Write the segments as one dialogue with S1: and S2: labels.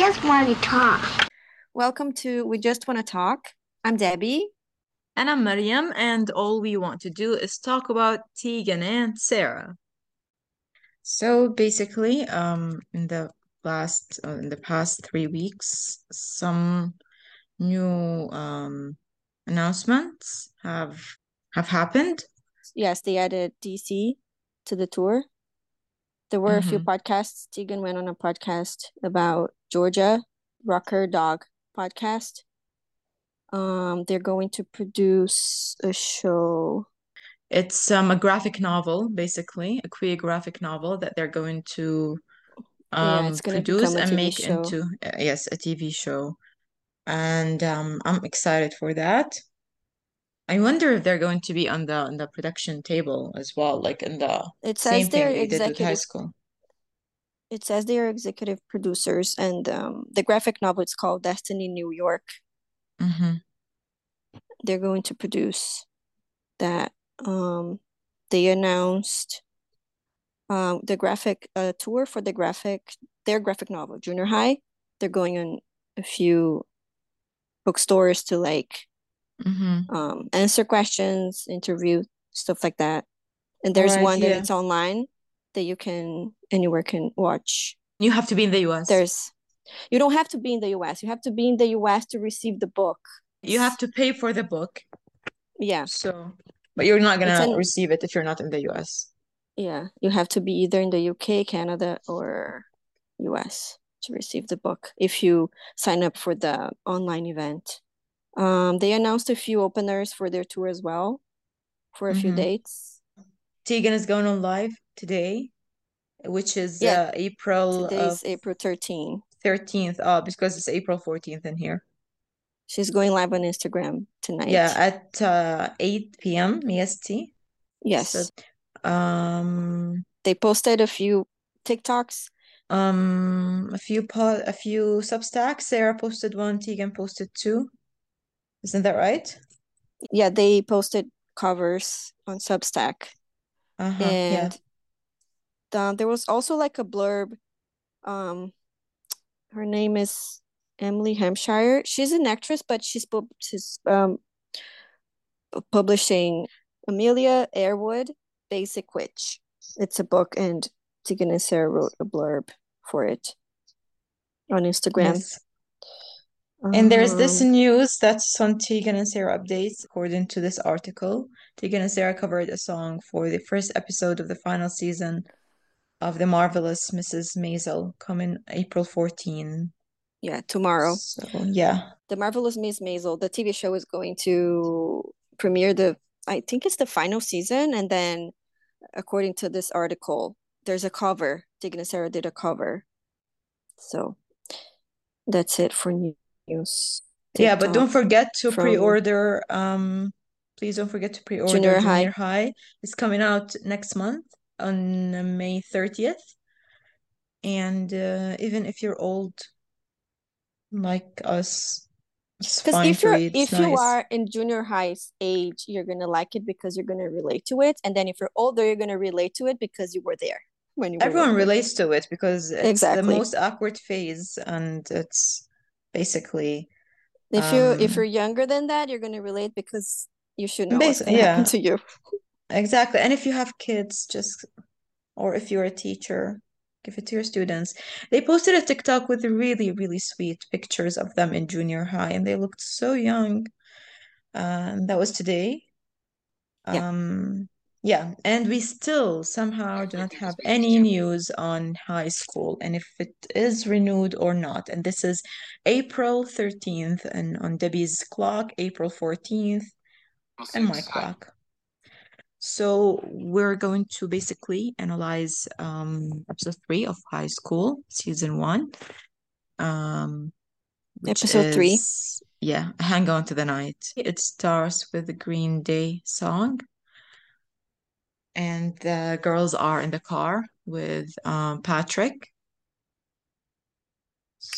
S1: just want to talk.
S2: Welcome to We Just Want to Talk. I'm Debbie.
S3: And I'm Mariam, and all we want to do is talk about Tegan and Sara. So basically, um, in the last uh, in the past three weeks, some new um announcements have have happened.
S2: Yes, they added DC to the tour. There were a few
S3: Mhm.
S2: podcasts. Tegan went on a podcast about Georgia, Rocker Dog podcast. Um, they're going to produce a show.
S3: It's um, a graphic novel, basically, a queer graphic novel that they're going to um,
S2: gonna
S3: produce and make
S2: show.
S3: into, uh, yes, a TV show. And um, I'm excited for that. I wonder if they're going to be on the on the production table as well, like in the
S2: It
S3: same
S2: says
S3: thing
S2: they're
S3: they did with high school.
S2: It says they are executive producers, and um, the graphic novel it's called Destiny New York.
S3: hmm
S2: They're going to produce that. Um, they announced um the graphic uh tour for the graphic their graphic novel Junior High. They're going on a few bookstores to like
S3: hmm
S2: um answer questions, interview stuff like that. And there's
S3: right,
S2: one
S3: yeah.
S2: it's online that you can anywhere can watch.
S3: You have to be in the US.
S2: There's you don't have to be in the US. You have to be in the US to receive the book.
S3: You have to pay for the book,
S2: Yeah.
S3: so but you're not gonna
S2: an
S3: receive it if you're not in the US.
S2: yeah, you have to be either in the UK, Canada, or US to receive the book if you sign up for the online event. Um, they announced a few openers for their tour as well for a few
S3: hmm
S2: dates.
S3: Tegan is going on live today, which is
S2: Yeah,
S3: uh, April
S2: today's April 13.
S3: 13th, uh, because it's April 14th in here.
S2: She's going live on Instagram tonight.
S3: Yeah, at uh, 8 p.m. EST. So,
S2: Yes.
S3: um,
S2: They posted a few TikToks.
S3: um, a few po a few Substacks. Sara posted one, Tegan posted two. Isn't that right?
S2: Yeah, they posted covers on Substack.
S3: Uh-huh, yeah.
S2: Um, there was also like a blurb. Um, her name is Emily Hampshire. She's an actress, but she's she's um publishing Amelia Airwood, Basic Witch. It's a book, and Tegan and Sara wrote a blurb for it on Instagram.
S3: Yes. And there's this
S2: Um,
S3: news that's on Tegan and Sara updates. According to this article, Tegan and Sara covered a song for the first episode of the final season of The Marvelous Mrs. Maisel coming April 14.
S2: yeah, tomorrow.
S3: So, yeah.
S2: The Marvelous Miss Maisel, the TV show is going to premiere the, I think it's the final season. And then, according to this article, there's a cover. And Sara did a cover. So that's it for new- news.
S3: Yeah, but don't forget to
S2: from
S3: pre-order. Um, please don't forget to pre-order
S2: Junior
S3: Junior
S2: High.
S3: High. It's coming out next month on uh, May 30th. And uh, even if you're old like us,
S2: Because if you're
S3: read.
S2: If you are in junior high age, you're gonna like it because you're gonna relate to it. And then if you're older, you're gonna relate to it because you were there when you
S3: Everyone relates to it because it's the most awkward phase, and it's basically
S2: If you if
S3: um
S2: you're younger than that, you're gonna relate because you should know
S3: basically
S2: happen
S3: yeah,
S2: to you.
S3: Exactly. And if you have kids, just or if you're a teacher, give it to your students. They posted a TikTok with really, really sweet pictures of them in junior high, and they looked so young. Um, that was today.
S2: Yeah.
S3: Um, yeah, and we still somehow do not have any news on high school and if it is renewed or not. And this is April 13th, and on Debbie's clock, April 14th, and my clock. So we're going to basically analyze um, episode three of High School, season one, um,
S2: Episode three.
S3: yeah, Hang On to the Night. It starts with the Green Day song, and the girls are in the car with um, Patrick.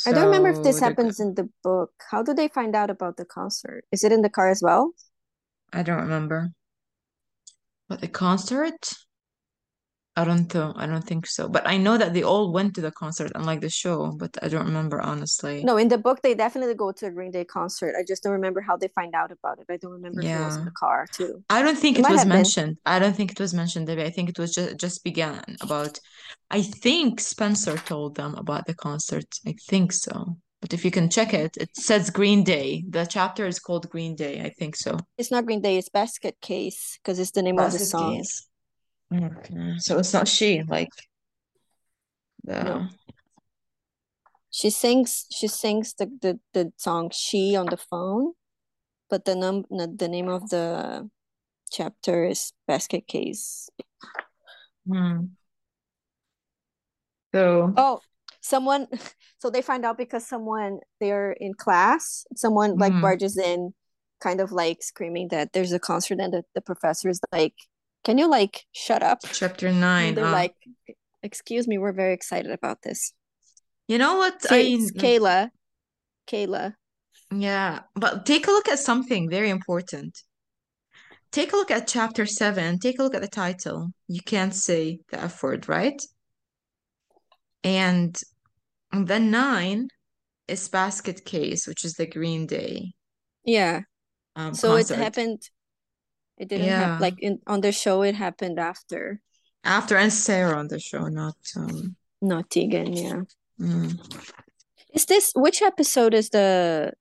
S2: I don't remember if this
S3: So
S2: happens in the book. How do they find out about the concert? Is it in the car as well?
S3: I don't remember. But the concert, I don't know. I don't think so. But I know that they all went to the concert, unlike the show, but I don't remember honestly.
S2: No, in the book they definitely go to a Green Day concert. I just don't remember how they find out about it. I don't remember if it was in
S3: Yeah.
S2: the car too.
S3: I don't think
S2: It
S3: it was
S2: have been.
S3: mentioned. I don't think it was mentioned, Debbie. I think it was just just began about I think Spencer told them about the concert. I think so. But if you can check it, it says Green Day. The chapter is called Green Day. I think so.
S2: It's not Green Day, it's Basket Case because it's the name of the song.
S3: Case. Okay. So it's not she, like the
S2: No. She sings she sings the, the, the song She on the phone, but the num not the name of the chapter is Basket Case.
S3: Hmm. So
S2: Oh, someone so they find out because someone they're in class, someone like
S3: Hmm.
S2: barges in kind of like screaming that there's a concert and the, the professor is like, Can you like shut up?
S3: chapter
S2: And
S3: nine.
S2: they're
S3: uh,
S2: like, Excuse me, we're very excited about this.
S3: you know what? I
S2: Kayla. Kayla.
S3: Yeah, but take a look at something very important. Take a look at chapter seven. Take a look at the title. You can't say the F word, right? And then nine is Basket Case, which is the Green Day
S2: Yeah.
S3: um
S2: So it happened. It didn't
S3: Yeah,
S2: happen like in on the show. It happened after,
S3: after and Sara on the show, not um.
S2: not Tegan. Yeah.
S3: mm.
S2: Is this which episode is the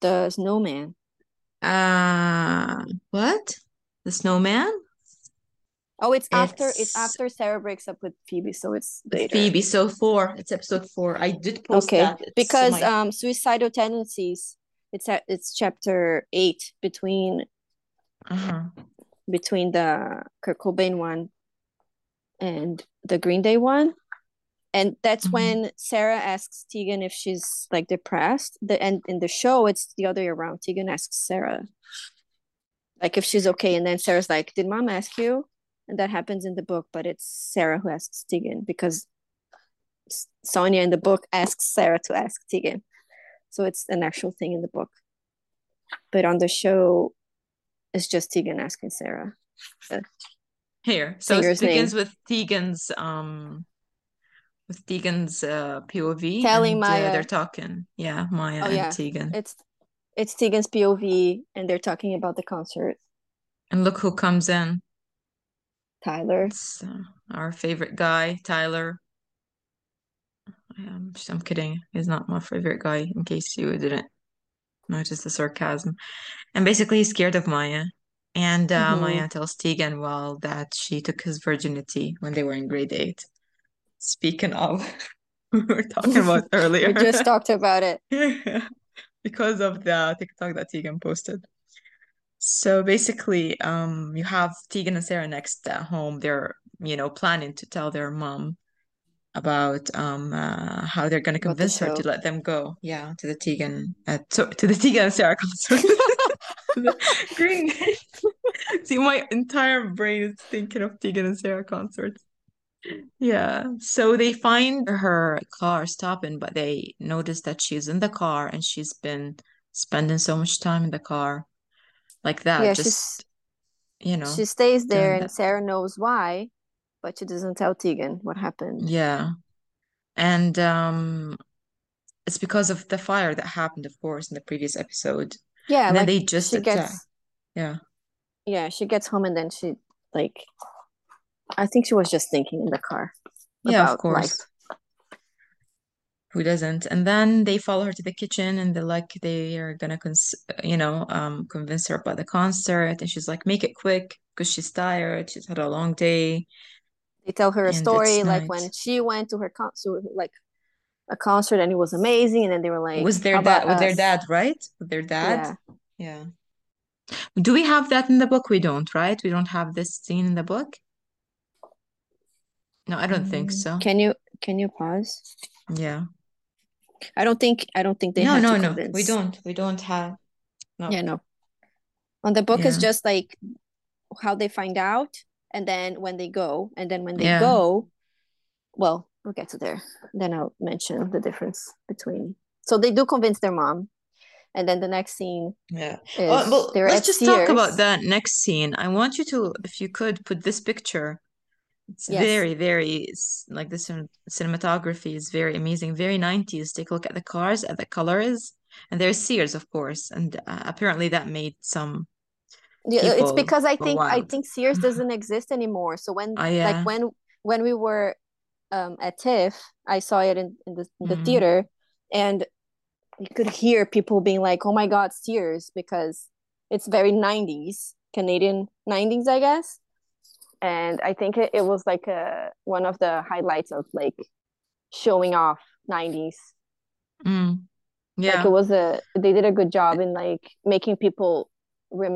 S2: the snowman?
S3: Uh, what? The Snowman?
S2: Oh, it's after it's
S3: It's
S2: after Sara breaks up with Phoebe, so it's later.
S3: Phoebe. So four. It's episode four. I did post
S2: Okay,
S3: that. It's
S2: because
S3: my
S2: um, suicidal tendencies. It's at it's chapter eight between
S3: uh-huh.
S2: between the Kurt Cobain one and the Green Day one. And that's
S3: Mhm.
S2: when Sara asks Tegan if she's like depressed. The and in the show it's the other way around. Tegan asks Sara like if she's okay, and then Sara's like, "Did mom ask you?" And that happens in the book, but it's Sara who asks Tegan because Sonia in the book asks Sara to ask Tegan. So it's an actual thing in the book. But on the show, it's just Tegan asking Sara.
S3: Here, so it begins
S2: name.
S3: with Tegan's um with Tegan's uh POV
S2: Telling
S3: and uh,
S2: Maya.
S3: they're talking. Yeah, Maya
S2: Oh
S3: and
S2: yeah,
S3: Tegan.
S2: it's it's Tegan's POV, and they're talking about the concert.
S3: And look who comes in.
S2: Tyler.
S3: It's uh, our favorite guy, Tyler. I'm, I'm kidding. He's not my favorite guy, in case you didn't notice the sarcasm. And basically, he's scared of Maya. And uh,
S2: Mhm.
S3: Maya tells Tegan, well, that she took his virginity when they were in grade eight. Speaking of, we were talking about earlier.
S2: We just talked about it.
S3: because of the TikTok that Tegan posted. So basically, um, you have Tegan and Sara next at home. They're, you know, planning to tell their mom about um uh, how they're gonna convince her to let them go. Yeah, to the Tegan, uh, to, to the Tegan and Sara concert. Green See, my entire brain is thinking of Tegan and Sara concerts. Yeah, so they find her car stopping, but they notice that she's in the car and she's been spending so much time in the car like that,
S2: Yeah,
S3: just, you know,
S2: she stays there, and
S3: that.
S2: Sara knows why, but she doesn't tell Tegan what happened.
S3: Yeah. And um it's because of the fire that happened, of course, in the previous episode.
S2: Yeah,
S3: And then
S2: like
S3: they just attack.
S2: gets
S3: Yeah.
S2: yeah, she gets home and then she like I think she was just thinking in the car
S3: Yeah, of
S2: course. life.
S3: Who doesn't? And then they follow her to the kitchen and they're like they are gonna cons you know, um convince her about the concert and she's like, make it quick because she's tired, she's had a long day
S2: They tell her a story like when she went to her concert like a concert and it was amazing and then they were like,
S3: Was their dad with their dad, right? With their dad?
S2: Yeah.
S3: Yeah. Do we have that in the book? We don't, right? We don't have this scene in the book? No, I don't think
S2: Mm,
S3: so.
S2: Can you can you pause?
S3: Yeah.
S2: I don't think I don't think they
S3: No, no,
S2: to
S3: no. We don't. We don't have. No.
S2: Yeah, no. On the book
S3: Yeah.
S2: just like how they find out and then when they go and then when they
S3: Yeah.
S2: go well we'll get to there then i'll mention the difference between so they do convince their mom and then the next scene
S3: Yeah.
S2: is
S3: Oh, well, let's
S2: at
S3: just talk about that next scene. I want you to, if you could, put this picture It's
S2: Yes.
S3: very, very like the cin cinematography is very amazing, very 90s. Take a look at the cars, at the colors, and there's Sears, of course, and uh, apparently that made some
S2: Yeah, it's because I think I think Sears doesn't exist anymore. So when
S3: Oh
S2: like when when we were um at TIFF, I saw it in, in the in the
S3: Mm,
S2: theater and you could hear people being like, "Oh my God, Sears," because it's very 90s, Canadian 90s, I guess. And I think it, it was like a one of the highlights of like showing off 90s.
S3: mm,
S2: Like it was a they did a good job in like making people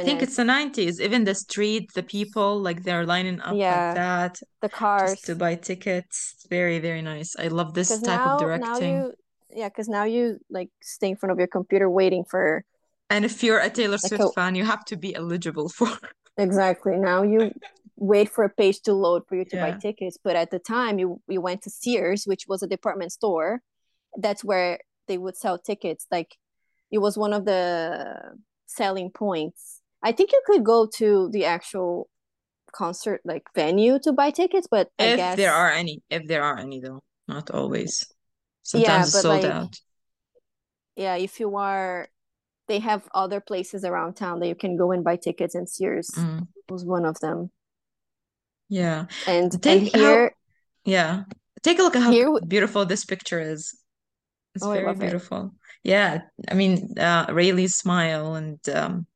S3: I think it's the 90s. Even the street, the people, like they're lining up like
S2: Yeah,
S3: that
S2: the
S3: just to buy tickets. It's very, very nice. I love this type of
S2: now now
S3: directing.
S2: you yeah, because now you like stay in front of your computer waiting for
S3: And if you're a Taylor
S2: like
S3: Swift
S2: a
S3: fan, you have to be eligible for.
S2: exactly now you wait for a page to load for you to buy tickets. But at the time you you went to Sears, which was a department store. That's where they would sell tickets. Like it was one of the selling points. I think you could go to the actual concert like venue to buy tickets, but I
S3: If there are any, if there are any though, not always.
S2: yeah,
S3: Sometimes it's
S2: but
S3: sold
S2: like
S3: out.
S2: yeah, if you are they have other places around town that you can go and buy tickets and Sears
S3: Mm,
S2: was one of them.
S3: Yeah.
S2: And and
S3: Take how, yeah. Take a look at how
S2: here
S3: beautiful this picture is. It's
S2: oh
S3: very
S2: love it.
S3: beautiful. Yeah. I mean, uh, Railey's smile and um,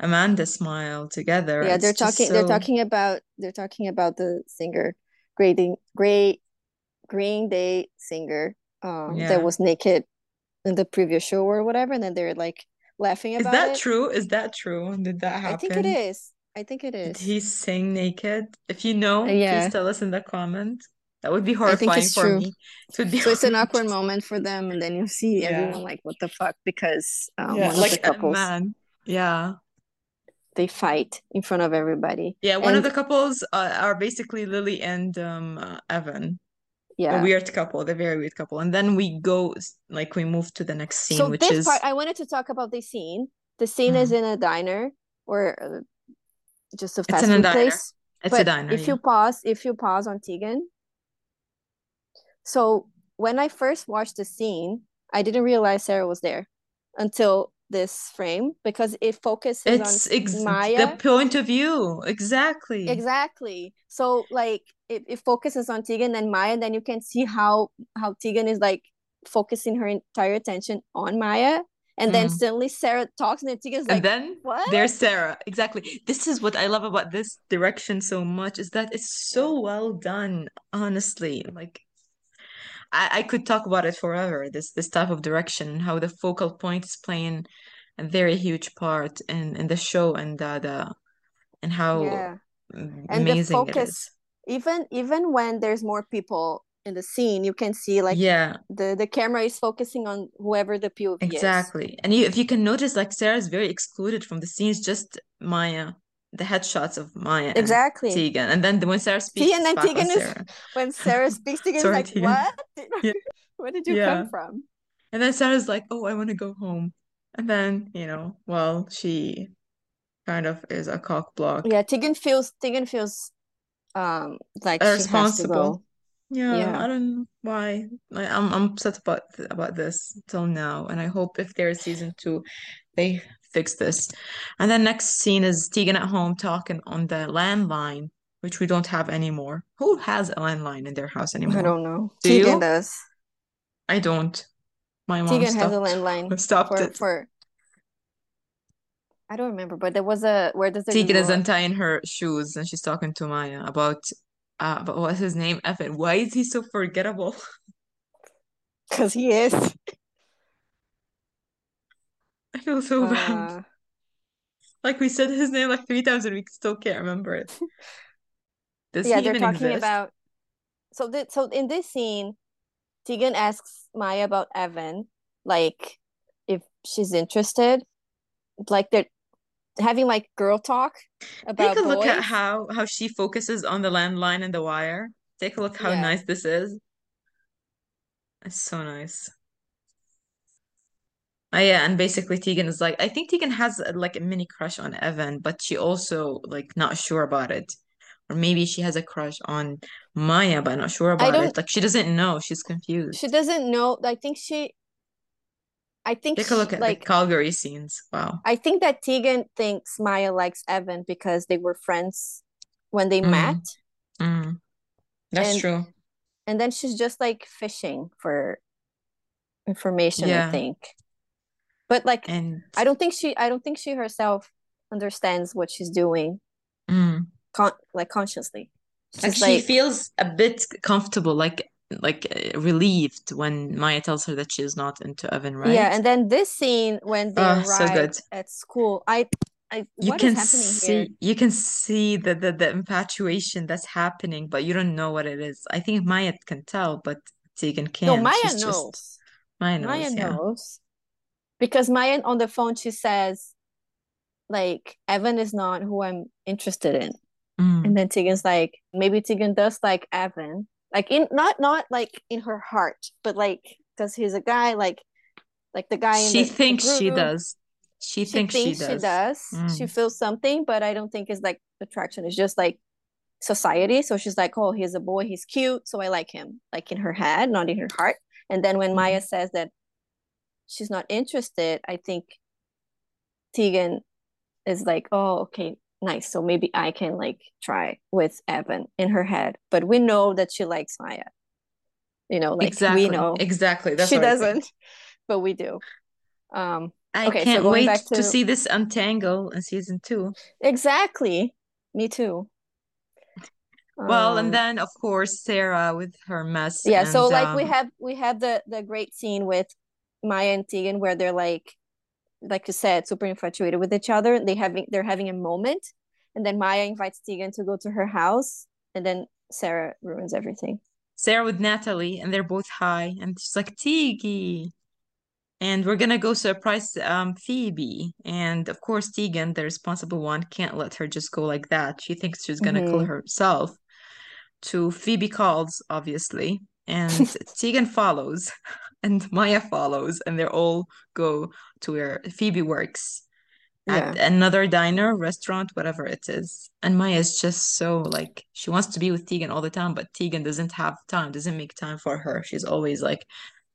S3: Amanda's smile together.
S2: Yeah,
S3: It's
S2: they're talking they're talking about they're talking about the singer Green Great Green Day singer um that was naked in the previous show or whatever and then they're like laughing about.
S3: Is that
S2: it.
S3: true? Is that true? Did that happen?
S2: I think it is. I think it is.
S3: Did
S2: is.
S3: he sing naked? If you
S2: Uh,
S3: know, please tell us in the comment. That would be
S2: I think
S3: horrifying
S2: it's
S3: for
S2: true.
S3: me. It would be
S2: So it's an awkward moment for them and then you see
S3: Yeah.
S2: everyone like what the fuck because um,
S3: Yeah.
S2: one of the
S3: Like a
S2: couples
S3: man. Yeah.
S2: they fight in front of everybody.
S3: Yeah. One of the couples uh, are basically Lily and um uh, Evan. A
S2: yeah.
S3: weird couple, the very weird couple. And then we go like we move to the next scene,
S2: So
S3: which
S2: this part I wanted to talk about the scene. The scene is
S3: mm,
S2: in a diner or uh, just a fast food place.
S3: It's a diner,
S2: if
S3: yeah.
S2: you pause, if you pause on Tegan, so when I first watched the scene, I didn't realize Sara was there until this frame because it focuses on
S3: It's ex the point of view. Exactly.
S2: Exactly. So like it, it focuses on Tegan and Maya, and then you can see how how Tegan is like focusing her entire attention on Maya. And then
S3: Mm.
S2: suddenly Sara talks and then Tegan's
S3: And
S2: like,
S3: then
S2: What?
S3: there's Sara. Exactly. This is what I love about this direction so much is that it's so well done, honestly. Like I, I could talk about it forever, this this type of direction, how the focal point is playing a very huge part in in the show and uh, the and how
S2: Yeah. And the
S3: amazing it is.
S2: focus, even even when there's more people in the scene, you can see like
S3: Yeah,
S2: the the camera is focusing on whoever the POV is.
S3: exactly. And you, if you can notice, like Sara is very excluded from the scenes, just Maya, the headshots of Maya and
S2: Exactly.
S3: Tegan. And then when
S2: Sara
S3: speaks,
S2: and then Tegan is
S3: Sara.
S2: when Sara speaks, Tegan is
S3: Sorry,
S2: like,
S3: Tegan.
S2: What?
S3: Yeah,
S2: Where did you come from?
S3: And then Sara's like, "Oh, I want to go home." And then, you know, well, she kind of is a cock block.
S2: Yeah, Tegan feels Tegan feels um like she has to
S3: Irresponsible.
S2: go.
S3: Yeah,
S2: Yeah.
S3: I don't know why. I, I'm I'm upset about th about this till now, and I hope if there's season two, they fix this. And then next scene is Tegan at home talking on the landline, which we don't have anymore. Who has a landline in their house anymore?
S2: I don't know.
S3: Do
S2: Tegan
S3: you?
S2: does.
S3: I don't. My mom
S2: Tegan has a landline
S3: stopped
S2: for
S3: it.
S2: for I don't remember, but there was a where does the
S3: Tegan is untying her shoes and she's talking to Maya about uh about what's his name? Evan. Why is he so forgettable?
S2: because he is.
S3: I feel so bad.
S2: Uh
S3: Like we said his name like three times and we still can't remember it. Does
S2: yeah,
S3: he
S2: they're talking
S3: exist?
S2: about so that so in this scene, Tegan asks Maya about Evan, like if she's interested. Like they're having like girl talk
S3: Take a
S2: about
S3: look at how how she focuses on the landline and the wire. Take a look how
S2: Yeah.
S3: nice this is. It's so nice. Oh yeah, and basically Tegan is like, I think Tegan has uh, like a mini crush on Evan, but she also like not sure about it. or maybe she has a crush on Maya, but not sure about it. Like she doesn't know. She's confused.
S2: She doesn't know. I think she. I think
S3: take a look at like, the Calgary scenes. Wow.
S2: I think that Tegan thinks Maya likes Evan because they were friends when they mm. met.
S3: Mm. That's and, true.
S2: And then she's just like fishing for information, yeah. I think. But like and I don't think she I don't think she herself understands what she's doing.
S3: Mm.
S2: Con- like consciously.
S3: She's like, she feels a bit comfortable, like like uh, relieved when Maya tells her that she is not into Evan, right?
S2: Yeah, and then this scene when they oh, arrive so at school, I I,
S3: you can see here? you can see the, the the infatuation that's happening, but you don't know what it is. I think Maya can tell, but Tegan can't.
S2: No, Maya She's knows. Just,
S3: Maya knows. Maya
S2: yeah. knows. Because Maya on the phone she says, like, Evan is not who I'm interested in.
S3: Mm.
S2: And then Tegan's like, maybe Tegan does like Evan. Like in not not like in her heart, but like because he's a guy, like like the guy
S3: she the, She thinks the she does she, she thinks, thinks,
S2: she does. She, thinks she does. Mm. she feels something, but I don't think it's like attraction. It's just like society. So she's like, oh, he's a boy, he's cute, so I like him. Like in her head, not in her heart. And then when. Maya says that she's not interested, I think Tegan is like, oh, okay, nice. So maybe I can like try with Evan in her head. But we know that she likes Maya. You know, like
S3: exactly.
S2: we know
S3: exactly. That's
S2: she doesn't, but we do. Um,
S3: I okay, can't so wait to... to see this untangle in season two.
S2: Exactly. Me too.
S3: Well, um, and then of course Sara with her mess.
S2: Yeah,
S3: and,
S2: so like um, we have we have the the great scene with Maya and Tegan where they're like like you said, super infatuated with each other. They having they're having a moment, and then Maya invites Tegan to go to her house, and then Sara ruins everything.
S3: Sara with Natalie, and they're both high, and she's like Tiggy and we're gonna go surprise um, Phoebe. And of course, Tegan, the responsible one, can't let her just go like that. She thinks she's gonna mm-hmm. kill herself. To Phoebe calls, obviously, and Tegan follows, and Maya follows, and they all go to where Phoebe works at yeah. another diner, restaurant, whatever it is. And Maya is just so like she wants to be with Tegan all the time, but Tegan doesn't have time, doesn't make time for her. She's always like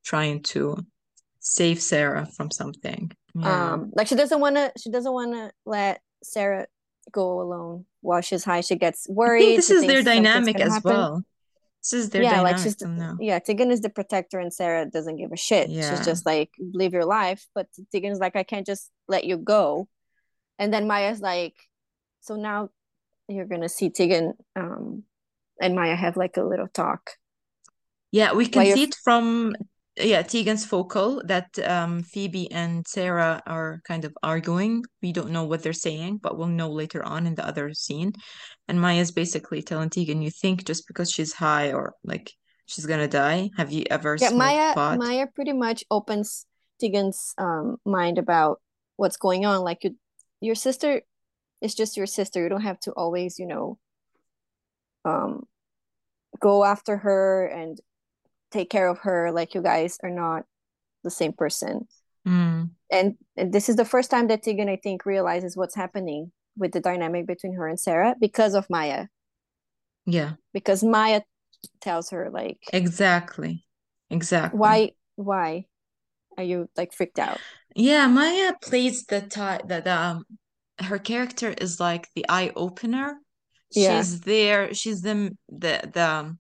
S3: trying to save Sara from something.
S2: Yeah. Um, like she doesn't want to. She doesn't want to let Sara go alone while she's high. She gets worried.
S3: this is their dynamic as happen. well. This is their yeah, like she's
S2: yeah. Tegan is the protector, and Sara doesn't give a shit. Yeah. She's just like live your life, but Tegan's like I can't just let you go. And then Maya's like, so now you're gonna see Tegan um, and Maya have like a little talk.
S3: Yeah, we can see it from yeah tegan's focal that um phoebe and sara are kind of arguing. We don't know what they're saying but we'll know later on in the other scene. And maya's basically telling tegan you think just because she's high or like she's gonna die have you ever
S2: yeah maya pot? maya pretty much opens tegan's um mind about what's going on. Like you, your sister is just your sister. You don't have to always you know um go after her and take care of her like you guys are not the same person.
S3: Mm.
S2: and, and this is the first time that tegan i think realizes what's happening with the dynamic between her and sara because of maya.
S3: Yeah.
S2: Because maya tells her like
S3: exactly. Exactly.
S2: Why why are you like freaked out?
S3: Yeah maya plays the type that um her character is like the eye opener. Yeah. she's there she's the the the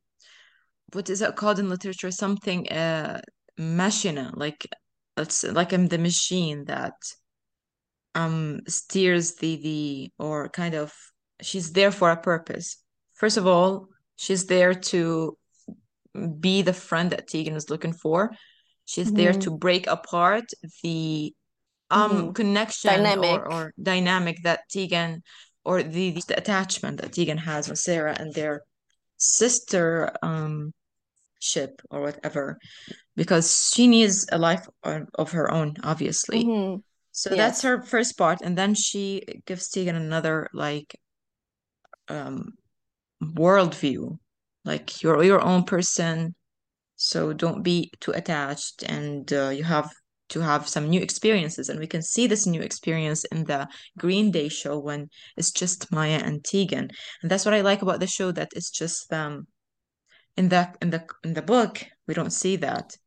S3: what is it called in literature? Something uh machina, like it's like I'm the machine that um steers the the or kind of she's there for a purpose. First of all, she's there to be the friend that Tegan is looking for. She's mm-hmm. there to break apart the um mm-hmm. connection dynamic. Or, or dynamic that Tegan or the, the attachment that Tegan has with Sara and their sister um ship or whatever because she needs a life of her own obviously
S2: mm-hmm.
S3: so yes. that's her first part and then she gives tegan another like um worldview like you're your own person so don't be too attached and uh, you have to have some new experiences. And we can see this new experience in the Green Day show when it's just Maya and Tegan. And that's what I like about the show, that it's just um in the in the in the book, we don't see that.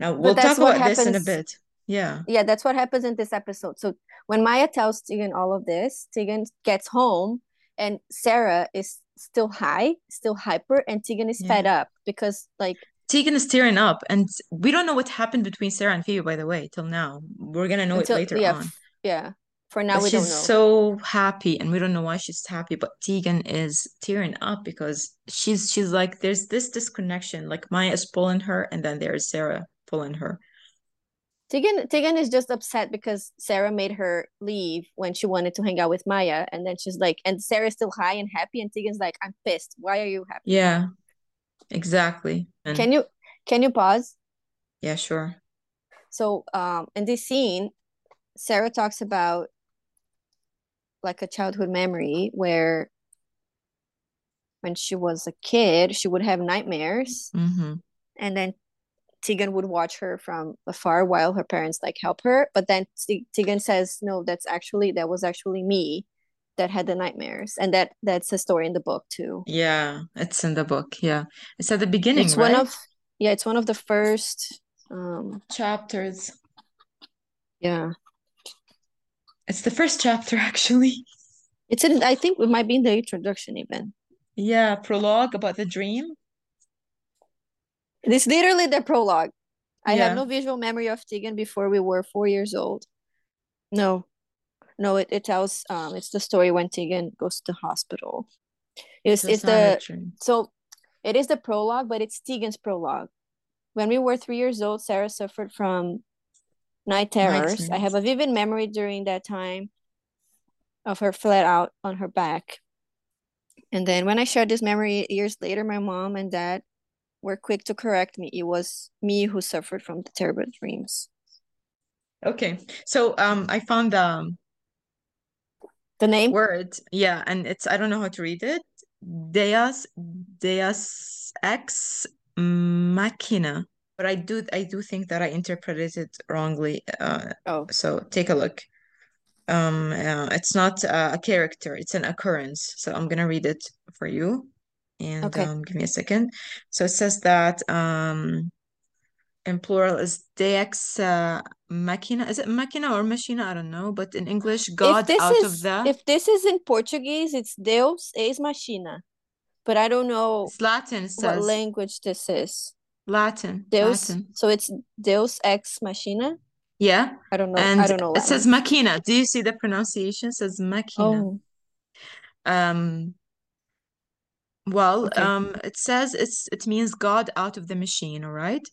S3: Now we'll talk about this in a bit. Yeah.
S2: Yeah, that's what happens in this episode. So when Maya tells Tegan all of this, Tegan gets home and Sara is still high, still hyper, and Tegan is yeah. fed up because like
S3: Tegan is tearing up, and we don't know what happened between Sara and Phoebe, by the way, till now. We're gonna know Until, it later
S2: yeah,
S3: on.
S2: Yeah. For now, but we
S3: she's
S2: don't know.
S3: so happy, and we don't know why she's happy. But Tegan is tearing up because she's she's like, there's this disconnection. Like Maya is pulling her, and then there's Sara pulling her.
S2: Tegan Tegan is just upset because Sara made her leave when she wanted to hang out with Maya, and then she's like, and Sara's still high and happy, and Tegan's like, I'm pissed. Why are you happy?
S3: Yeah, exactly.
S2: And can you can you pause?
S3: Yeah, sure.
S2: So um in this scene, Sara talks about like a childhood memory where when she was a kid, she would have nightmares.
S3: Mm-hmm.
S2: And then Tegan would watch her from afar while her parents like help her. But then Tegan says, no, that's actually, that was actually me that had the nightmares and that that's a story in the book too
S3: yeah it's in the book yeah it's at the beginning
S2: it's
S3: right?
S2: one of yeah it's one of the first um
S3: chapters
S2: yeah
S3: it's the first chapter actually.
S2: It's in i think it might be in the introduction even.
S3: Yeah prologue about the dream.
S2: It's literally the prologue. I yeah. have no visual memory of tegan before we were four years old. No. No, it, it tells um it's the story when Tegan goes to the hospital. It's it's the so it is the prologue, but it's Tegan's prologue. When we were three years old, Sara suffered from night terrors. I have a vivid memory during that time of her flat out on her back. And then when I shared this memory years later, my mom and dad were quick to correct me. It was me who suffered from the terrible dreams.
S3: Okay. So um I found um
S2: the name
S3: word yeah and it's i don't know how to read it deus deus ex machina but i do i do think that i interpreted it wrongly uh,
S2: oh
S3: so take a look um uh, it's not uh, a character it's an occurrence so i'm gonna read it for you and okay. um give me a second so it says that um in plural is deus uh, machina. Is it machina or machina? I don't know. But in English, God out
S2: is,
S3: of the.
S2: If this is in Portuguese, it's Deus ex machina. But I don't know
S3: it's Latin
S2: says, what language this is.
S3: Latin.
S2: Deus.
S3: Latin.
S2: So it's Deus ex machina.
S3: Yeah.
S2: I don't know.
S3: And
S2: I don't know.
S3: Latin. It says machina. Do you see the pronunciation? It says machina.
S2: Oh.
S3: Um. Well, okay. um, it says it's it means God out of the machine. All right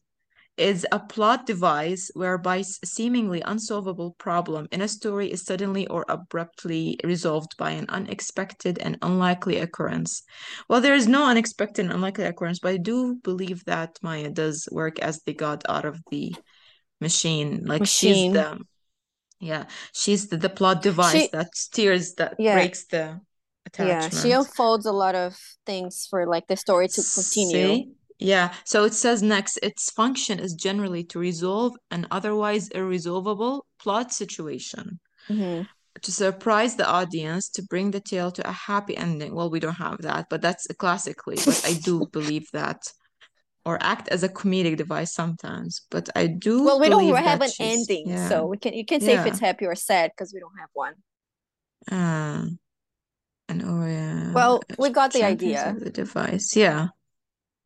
S3: is a plot device whereby seemingly unsolvable problem in a story is suddenly or abruptly resolved by an unexpected and unlikely occurrence. Well, there is no unexpected and unlikely occurrence, but I do believe that Maya does work as the god out of the machine. Like machine. she's the yeah, she's the, the plot device she, that steers that yeah. breaks the attachment.
S2: Yeah, she unfolds a lot of things for like the story to continue.
S3: See? Yeah, so it says next, its function is generally to resolve an otherwise irresolvable plot situation.
S2: Mm-hmm.
S3: To surprise the audience, to bring the tale to a happy ending. Well, we don't have that, but that's classically, but I do believe that. Or act as a comedic device sometimes, but I do.
S2: Well, we
S3: don't
S2: have an ending, yeah. so we can you can say yeah. if it's happy or sad because we don't have one.
S3: Uh, and oh yeah.
S2: Well, we got the idea.
S3: The device, yeah.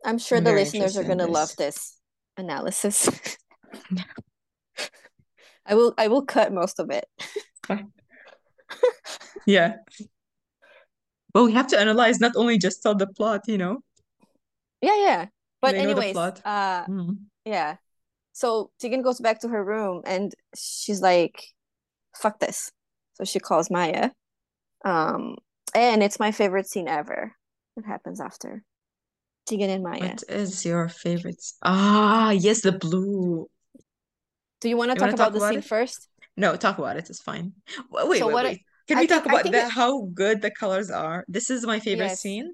S2: I'm sure the listeners are going to love this analysis. I will I will cut most of it.
S3: yeah. Well, we have to analyze not only just tell the plot, you know.
S2: Yeah, yeah. But anyways, uh mm. yeah. So Tegan goes back to her room and she's like, fuck this. So she calls Maya. Um and it's my favorite scene ever. What happens after? Tegan and Maya.
S3: What is your favorite? Ah, yes, the blue.
S2: Do you want to talk about talk the about scene it? first?
S3: No, talk about it. It's fine. Wait, wait, so wait. wait. Can I we think, talk about that? How good the colors are. This is my favorite yes. scene.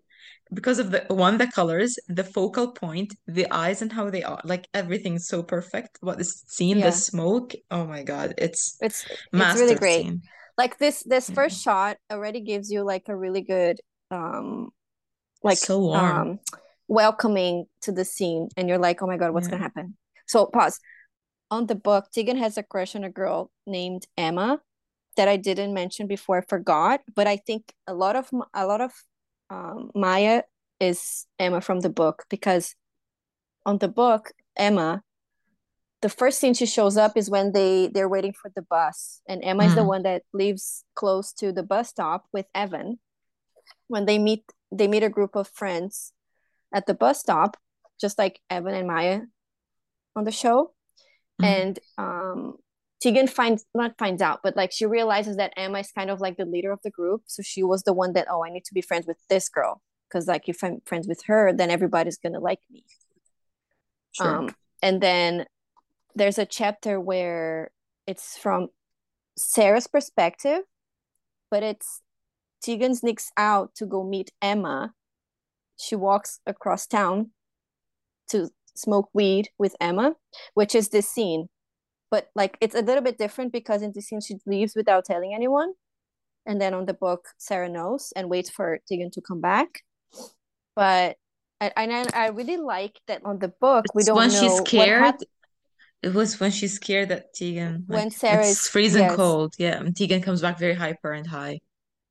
S3: because of the one, the colors, the focal point, the eyes and how they are. Like everything's so perfect. What this scene, the smoke. Oh my God, it's
S2: It's it's really great.
S3: scene.
S2: Like this this
S3: Yeah.
S2: first shot already gives you like a really good um like
S3: So warm.
S2: um welcoming to the scene and you're like, "Oh my God, what's
S3: Yeah.
S2: gonna happen?" So pause. On the book, Tegan has a crush on a girl named Emma that I didn't mention before. I forgot, but I think a lot of a lot of um, Maya is Emma from the book because on the book, Emma, the first scene she shows up is when they they're waiting for the bus, and Emma is the
S3: Mm.
S2: one that lives close to the bus stop with Evan. When they meet, they meet a group of friends at the bus stop, just like Evan and Maya on the show
S3: Mhm.
S2: and um Tegan finds not finds out, but like she realizes that Emma is kind of like the leader of the group. So she was the one that, oh, I need to be friends with this girl. Because like if I'm friends with her, then everybody's gonna like me.
S3: Sure.
S2: Um, and then there's a chapter where it's from Sara's perspective, but it's Tegan sneaks out to go meet Emma. She walks across town to smoke weed with Emma, which is this scene. But like it's a little bit different because in the scene she leaves without telling anyone. And then on the book, Sara knows and waits for Tegan to come back. But I I, I really like that on the book we don't
S3: when
S2: know
S3: she's scared. It was when she's scared that Tegan,
S2: when
S3: like,
S2: Sara
S3: it's
S2: is
S3: freezing
S2: yes
S3: cold. Yeah, and Tegan comes back very hyper and high.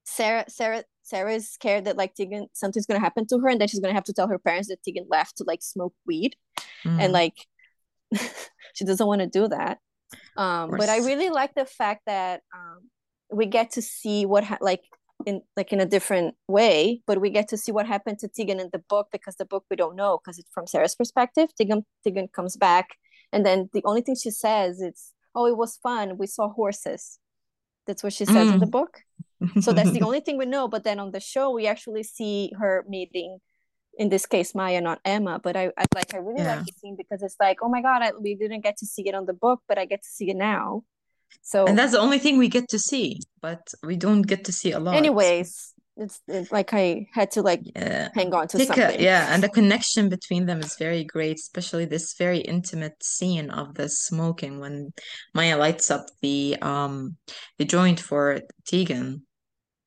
S2: Sara Sara Sara is scared that like Tegan something's gonna happen to her and then she's gonna have to tell her parents that Tegan left to like smoke weed and
S3: Mm,
S2: like she doesn't want to do that. Um, but I really like the fact that um, we get to see what ha- like in like in a different way, but we get to see what happened to Tegan in the book because the book we don't know because it's from Sara's perspective. Tegan Tegan comes back and then the only thing she says it's oh it was fun we saw horses. That's what she says in the
S3: Mm.
S2: book. So that's the only thing we know. But then on the show we actually see her meeting in this case Maya, not Emma. But I, I like I really
S3: Yeah.
S2: like the scene because it's like, oh my god, I, we didn't get to see it on the book, but I get to see it now. So and
S3: that's the only thing we get to see, but we don't get to see a lot.
S2: anyways, it's, it's like I had to like
S3: Yeah.
S2: hang on to
S3: Take a,
S2: something.
S3: yeah, and the connection between them is very great, especially this very intimate scene of the smoking when Maya lights up the um the joint for Tegan.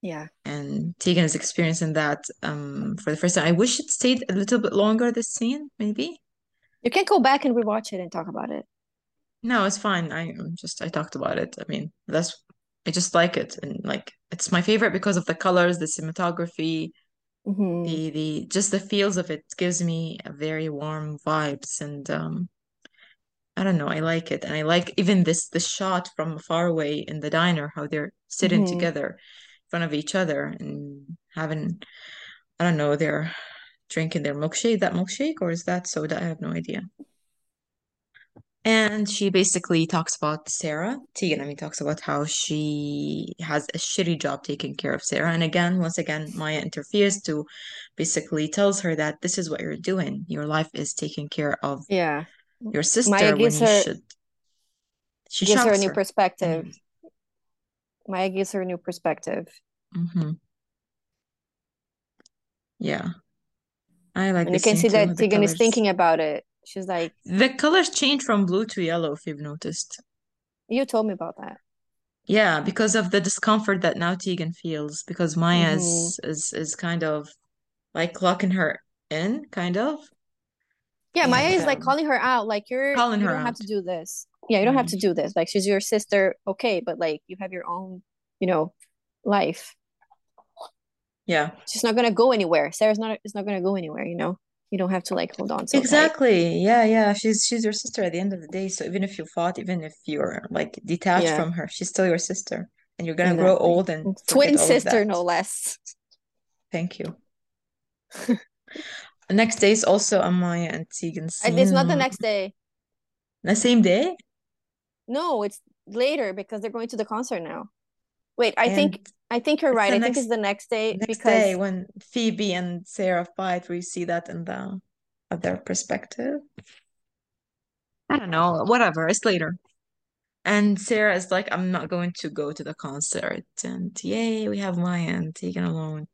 S2: Yeah.
S3: And Tegan is experiencing that um for the first time. I wish it stayed a little bit longer, this scene, maybe.
S2: You can go back and rewatch it and talk about it.
S3: No, it's fine. I I'm just I talked about it. I mean, that's I just like it and like it's my favorite because of the colors, the cinematography,
S2: hmm
S3: the the just the feels of it gives me a very warm vibes and um I don't know, I like it. And I like even this the shot from far away in the diner, how they're sitting
S2: hmm
S3: together front of each other and having I don't know, they're drinking their milkshake, that milkshake, or is that soda? I have no idea. And she basically talks about Sara. Tegan, I mean, talks about how she has a shitty job taking care of Sara. And again, once again, Maya interferes to basically tells her that this is what you're doing. Your life is taking care of
S2: Yeah.
S3: your
S2: Maya
S3: sister when
S2: gives
S3: you
S2: her
S3: should. She
S2: gives her a new
S3: her.
S2: perspective.
S3: Mm.
S2: Maya gives her a new perspective.
S3: hmm Yeah. I like
S2: And you can see that Tegan is thinking about it. She's like,
S3: The colors change from blue to yellow, if you've noticed.
S2: you told me about that.
S3: Yeah, because of the discomfort that now Tegan feels, because Maya
S2: hmm
S3: is is is kind of like locking her in, kind of,
S2: Yeah, Maya is like calling her out, like you're
S3: calling
S2: you
S3: her
S2: don't have to do this. Yeah, you don't have to mm-hmm. do this. Like she's your sister, okay, but like you have your own, you know, life.
S3: Yeah,
S2: She's not gonna go anywhere. Sara's not is not gonna go anywhere, you know. You don't have to like hold on so tight.
S3: exactly. Yeah, yeah. She's she's your sister at the end of the day. So even if you fought, even if you're like detached
S2: Yeah,
S3: from her, she's still your sister, and you're gonna grow old and
S2: Twin
S3: forget all of
S2: sister, no less.
S3: Thank you. The next day is also Amaya and Tegan
S2: uh, It's not the next day.
S3: The same day,
S2: No, it's later because they're going to the concert now. Wait, I think I think you're right.
S3: the
S2: I think it's the next day
S3: next
S2: because
S3: day when Phoebe and Sara fight, we see that in the of their perspective. I don't know, whatever, it's later. And Sara is like, I'm not going to go to the concert. And yay, we have Maya and Tegan alone.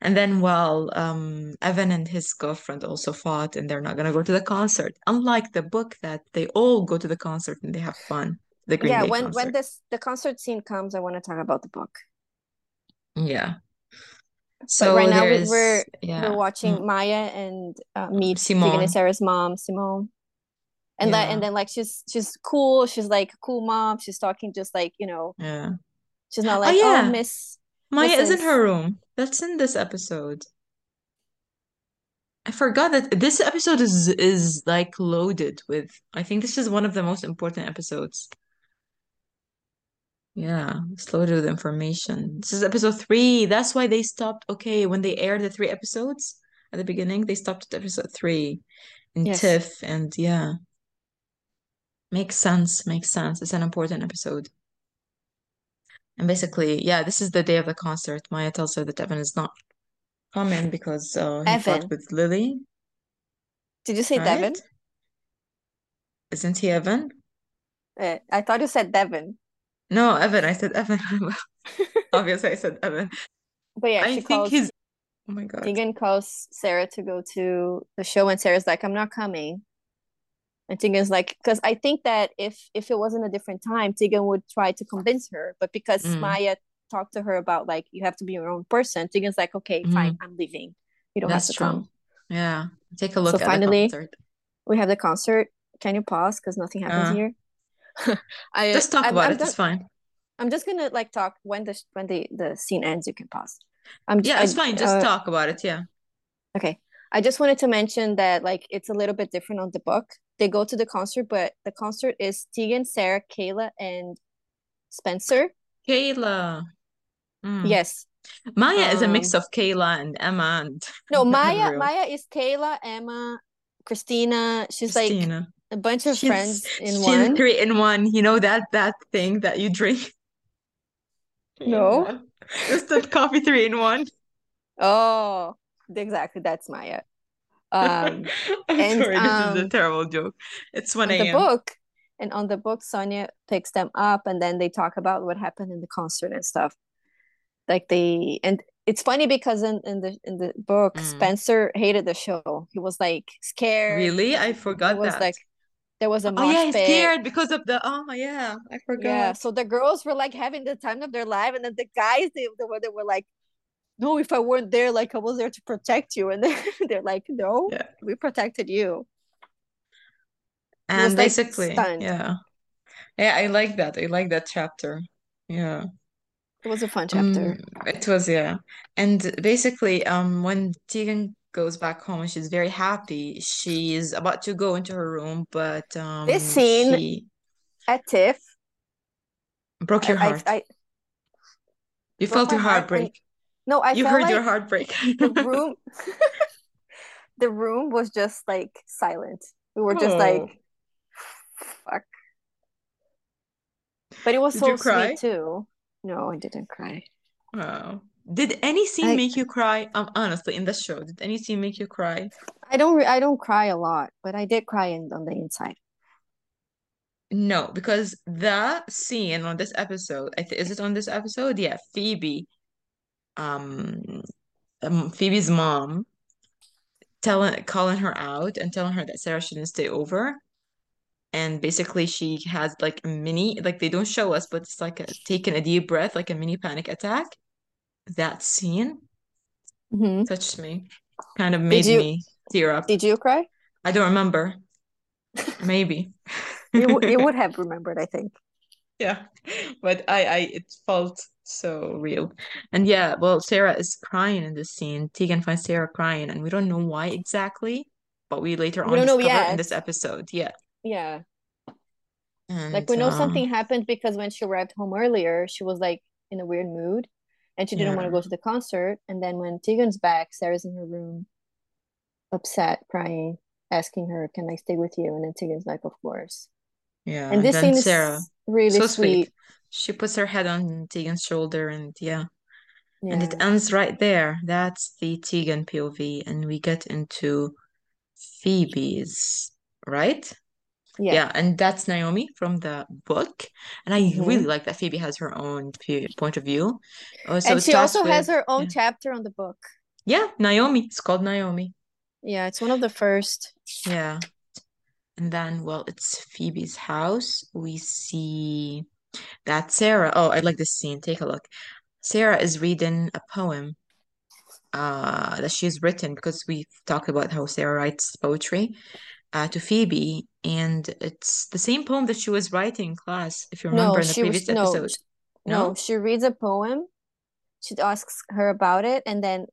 S3: And then while um, Evan and his girlfriend also fought and they're not gonna go to the concert. Unlike the book that they all go to the concert and they have fun. The Green
S2: yeah,
S3: Day
S2: when
S3: concert.
S2: when this the concert scene comes, I want to talk about the book.
S3: Yeah.
S2: But
S3: So
S2: right now we're
S3: yeah.
S2: we're watching
S3: Mm,
S2: Maya and uh, meet Tegan and
S3: Simone.
S2: Sara's mom, Simone. And that and then like she's she's cool. She's like a cool mom. She's talking just like, you know,
S3: Yeah.
S2: she's not
S3: Oh
S2: like, oh,
S3: yeah.
S2: Miss
S3: Maya is in her room. That's in this episode. I forgot that this episode is is like loaded with I think this is one of the most important episodes. Yeah, it's loaded with information. This is episode three. That's why they stopped. Okay, when they aired the three episodes at the beginning, they stopped at episode three and
S2: Yes.
S3: TIFF, and yeah, makes sense. Makes sense. It's an important episode. And basically, yeah, this is the day of the concert. Maya tells her that Evan is not coming because uh, he fought with Lily,
S2: Did you say Devin?
S3: Isn't he Evan?
S2: Uh, I thought you said Devin.
S3: No, Evan. I said Evan. Obviously, I said Evan.
S2: But yeah,
S3: I
S2: she
S3: think
S2: calls
S3: he's. Oh my God.
S2: Tegan calls Sara to go to the show, and Sara's like, I'm not coming. And Tegan's like, because I think that if if it wasn't a different time, Tegan would try to convince her. But because
S3: Mm,
S2: Maya talked to her about like you have to be your own person, Tegan's like, okay, fine,
S3: mm,
S2: I'm leaving. You don't have
S3: that's
S2: to
S3: true.
S2: come.
S3: Yeah. Take a
S2: So
S3: look at the
S2: finally,
S3: concert.
S2: we have the concert. Can you pause? Because nothing happens
S3: Uh,
S2: here. I
S3: just talk
S2: I'm
S3: about
S2: I'm
S3: it.
S2: done.
S3: It's fine.
S2: I'm just gonna like talk when the when the the scene ends. You can pause. I'm j-
S3: Yeah, it's
S2: I
S3: fine. Just
S2: uh
S3: talk about it. Yeah.
S2: okay. I just wanted to mention that like it's a little bit different on the book. They go to the concert, but the concert is Tegan, Sara, Kayla, and Spencer.
S3: Kayla. Mm.
S2: Yes.
S3: Maya is a mix
S2: Um
S3: of Kayla and Emma and
S2: no, Maya Maya is Kayla, Emma, Christina. She's like a bunch of
S3: She's
S2: friends in
S3: she's
S2: one.
S3: three in one. You know that that thing that you drink?
S2: No.
S3: Yeah. Instant coffee three in one.
S2: Oh, exactly. That's Maya. Um,
S3: I'm
S2: and
S3: sorry, this is a
S2: um,
S3: terrible joke. It's 1
S2: on the book, and on the book, Sonia picks them up, and then they talk about what happened in the concert and stuff. Like they, and it's funny because in in the in the book,
S3: Mm.
S2: Spencer hated the show. He was like scared.
S3: Really? I
S2: It
S3: forgot
S2: was
S3: that.
S2: like there was a
S3: Oh yeah,
S2: pit.
S3: scared because of the oh yeah, I forgot.
S2: Yeah, so the girls were like having the time of their life, and then the guys they, they were they were like, "No, if I weren't there, like I was there to protect you," and they're like, "No,
S3: Yeah.
S2: we protected you."
S3: And
S2: like
S3: basically,
S2: stunned.
S3: yeah. Yeah, I like that. I like that chapter. Yeah.
S2: It was a fun chapter.
S3: Um, it was, yeah. And basically, um, when Tegan goes back home and she's very happy, she's about to go into her room, but
S2: This
S3: um,
S2: scene
S3: she
S2: at TIFF,
S3: broke
S2: I,
S3: your
S2: I,
S3: heart.
S2: I
S3: You
S2: broke
S3: felt your
S2: heartbreak
S3: heart
S2: and
S3: break.
S2: No, I
S3: You heard your
S2: like
S3: heart break.
S2: the room, the room was just like silent. We were just like,
S3: Oh,
S2: fuck. But it was
S3: did
S2: so
S3: cry?
S2: sweet too. No, I didn't cry.
S3: Oh. Did any scene
S2: I
S3: make you cry? Um, honestly, in the show, did any scene make you cry?
S2: I don't re- I don't cry a lot, but I did cry in, on the inside.
S3: No, because the scene on this episode, is it on this episode? Yeah, Phoebe, um, um, Phoebe's mom telling calling her out and telling her that Sara shouldn't stay over. And basically she has like a mini, like they don't show us, but it's like a taking a deep breath, like a mini panic attack. That scene
S2: mm-hmm.
S3: touched me, kind of made
S2: you
S3: me tear up.
S2: did you cry?
S3: I don't remember. Maybe.
S2: You you would have remembered, I think.
S3: Yeah, but I, I, it felt so real. And yeah, well, Sara is crying in this scene. Tegan finds Sara crying, and we don't know why exactly, but we later
S2: We
S3: on
S2: don't know
S3: discover in this episode. Yeah.
S2: Yeah. Like we know
S3: uh,
S2: something happened because when she arrived home earlier, she was like in a weird mood and she didn't want to go to the concert. And then when Tegan's back, Sara's in her room, upset, crying, asking her, Can I stay with you? And then Tegan's like, Of course.
S3: Yeah.
S2: And this scene
S3: Sara,
S2: is really
S3: so sweet.
S2: sweet.
S3: She puts her head on Tegan's shoulder, and yeah, and it ends right there. That's the Tegan POV, and we get into Phoebe's, right?
S2: Yeah.
S3: Yeah, and that's Naomi from the book. And I
S2: hmm
S3: really like that Phoebe has her own point of view. Uh, so
S2: And she also has her own
S3: yeah,
S2: chapter on the book.
S3: Yeah, Naomi. It's called Naomi.
S2: Yeah, it's one of the first.
S3: Yeah. And then, well, it's Phoebe's house. We see that Sara. Oh, I like this scene. Take a look. Sara is reading a poem uh, that she's written because we've talked about how Sara writes poetry uh, to Phoebe, and it's the same poem that she was writing in class, if you remember
S2: No,
S3: in the previous
S2: was
S3: episode.
S2: no,
S3: No?
S2: she reads a poem. She asks her about it, and then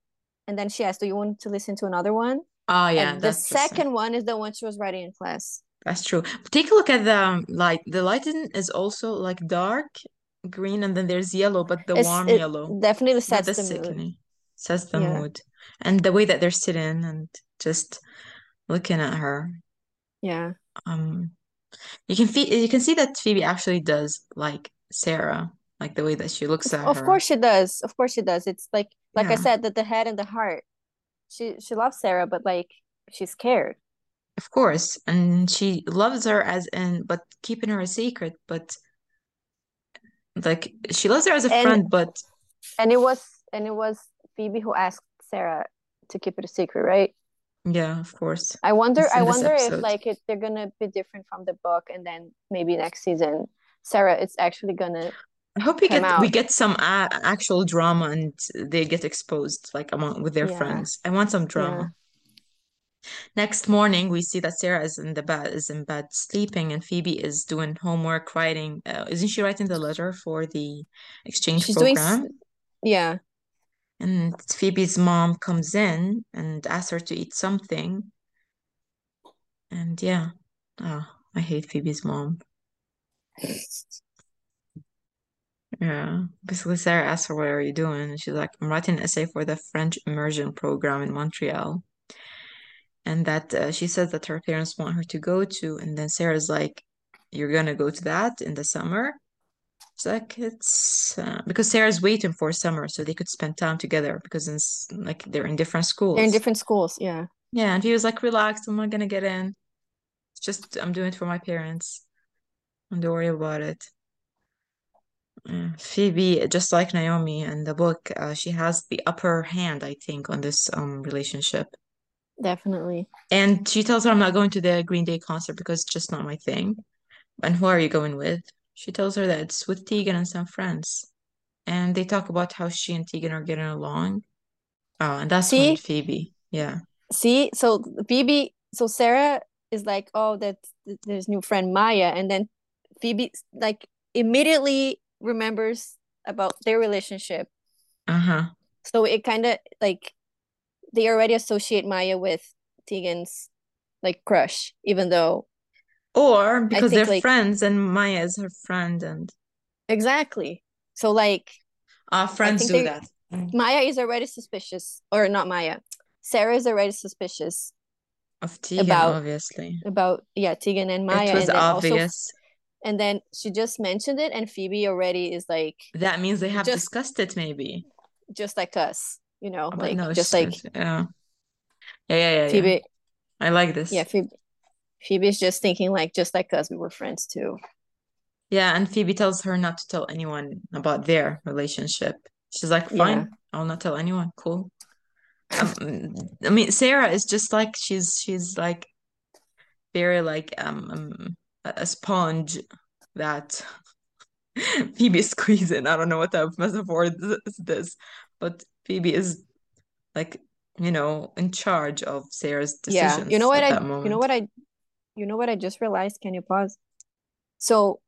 S2: and then she asks, "Do you want to listen to another one?"
S3: Oh, yeah,
S2: And the second one is the one she was writing in class.
S3: That's true. Take a look at the um, light. The lighting is also like dark green, and then there's yellow, but the
S2: It's
S3: warm yellow,
S2: definitely sets
S3: the
S2: the mood.
S3: Sets the
S2: Yeah,
S3: mood. And the way that they're sitting and just looking at her.
S2: yeah.
S3: Um, you can feel you can see that Phoebe actually does like Sara, like the way that she looks at
S2: Of
S3: her.
S2: course she does. Of course she does. It's like like I said, that the head and the heart. She she loves Sara, but like she's scared.
S3: of course. And she loves her as in, but keeping her a secret, but like she loves her as a
S2: And
S3: friend, but
S2: and it was and it was Phoebe who asked Sara to keep it a secret, right?
S3: yeah, of course.
S2: I wonder I wonder if like if they're gonna be different from the book and then maybe next season Sara is actually gonna
S3: I hope we get we get some a actual drama and they get exposed like among with their
S2: Yeah,
S3: friends. I want some
S2: yeah.
S3: drama. Next morning, we see that Sara is in the bed, is in bed sleeping, and Phoebe is doing homework, writing. Uh, isn't she writing the letter for the exchange
S2: She's doing
S3: program?
S2: yeah.
S3: And Phoebe's mom comes in and asks her to eat something. And yeah, oh, I hate Phoebe's mom. Yeah, basically, Sara asks her, "What are you doing?" And she's like, "I'm writing an essay for the French immersion program in Montreal." And that uh, she says that her parents want her to go to. And then Sara's like, "You're gonna go to that in the summer?" It's like it's uh, because Sara's waiting for summer so they could spend time together because it's like they're in different schools.
S2: They're in different schools, yeah.
S3: Yeah, and he was like, "Relax, I'm not gonna get in. It's just I'm doing it for my parents. Don't worry about it." Uh, Phoebe, just like Naomi in the book, uh, she has the upper hand, I think, on this um relationship.
S2: Definitely.
S3: And she tells her, I'm not going to the Green Day concert because it's just not my thing. And who are you going with? She tells her that it's with Tegan and some friends. And they talk about how she and Tegan are getting along. Oh, and that's when Phoebe, yeah.
S2: See? So Phoebe, so Sara is like, "Oh, that there's new friend Maya." And then Phoebe like immediately remembers about their relationship.
S3: Uh-huh.
S2: So it kind of like they already associate Maya with Tegan's like crush, even though
S3: Or because
S2: think
S3: they're
S2: like
S3: friends and Maya is her friend and
S2: exactly. So like
S3: uh
S2: I
S3: friends do that. Mm.
S2: Maya is already suspicious, or not Maya. Sara is already suspicious
S3: Of Tegan,
S2: about
S3: obviously.
S2: about yeah Tegan and Maya,
S3: It was
S2: and then also
S3: obvious.
S2: And then she just mentioned it, and Phoebe already is like
S3: That means they have
S2: just
S3: discussed it, maybe.
S2: just like us, you know,
S3: But
S2: like
S3: no,
S2: just like
S3: yeah. Yeah, yeah, yeah, yeah.
S2: Phoebe.
S3: I like this.
S2: Yeah, Phoebe. Phoebe's just thinking like just like us, we were friends too.
S3: Yeah, and Phoebe tells her not to tell anyone about their relationship. She's like,
S2: Yeah,
S3: fine, I'll not tell anyone. Cool. Um, I mean, Sara is just like she's she's like very like um, um a sponge that Phoebe is squeezing. I don't know what type of metaphor is this, but Phoebe is like, you know, in charge of Sara's decisions.
S2: yeah. You know what I? You know what I? You know what I just realized? Can you pause? So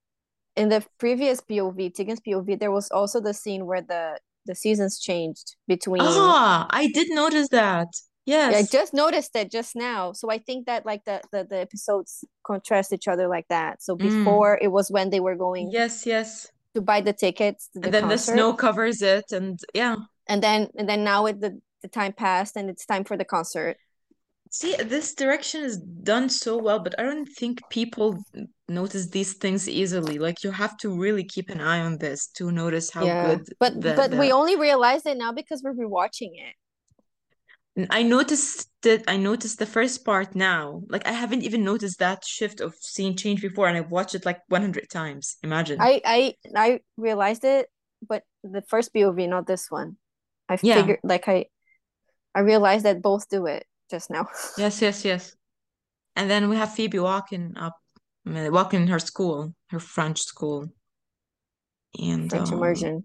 S2: in the previous POV, Tegan's POV, there was also the scene where the the seasons changed between.
S3: Ah, I did notice that.
S2: Yeah, I just noticed it just now. So I think that like the the, the episodes contrast each other like that. So
S3: Mm.
S2: before it was when they were going
S3: Yes, yes.
S2: to buy the tickets to the
S3: And then the snow covers it, and yeah.
S2: and then and then now it the the time passed and it's time for the concert.
S3: See, this direction is done so well, but I don't think people notice these things easily. Like you have to really keep an eye on this to notice how
S2: Yeah,
S3: good
S2: but
S3: the
S2: but we only realized it now because we're rewatching it.
S3: I noticed that I noticed the first part now. Like I haven't even noticed that shift of scene change before, and I've watched it like 100 times. Imagine.
S2: I I I realized it, but the first POV, not this one. I
S3: Yeah.
S2: figured like I I realized that both do it just now.
S3: Yes, yes, yes. And then we have Phoebe walking up, walking her school, her French school. And
S2: French
S3: um,
S2: immersion.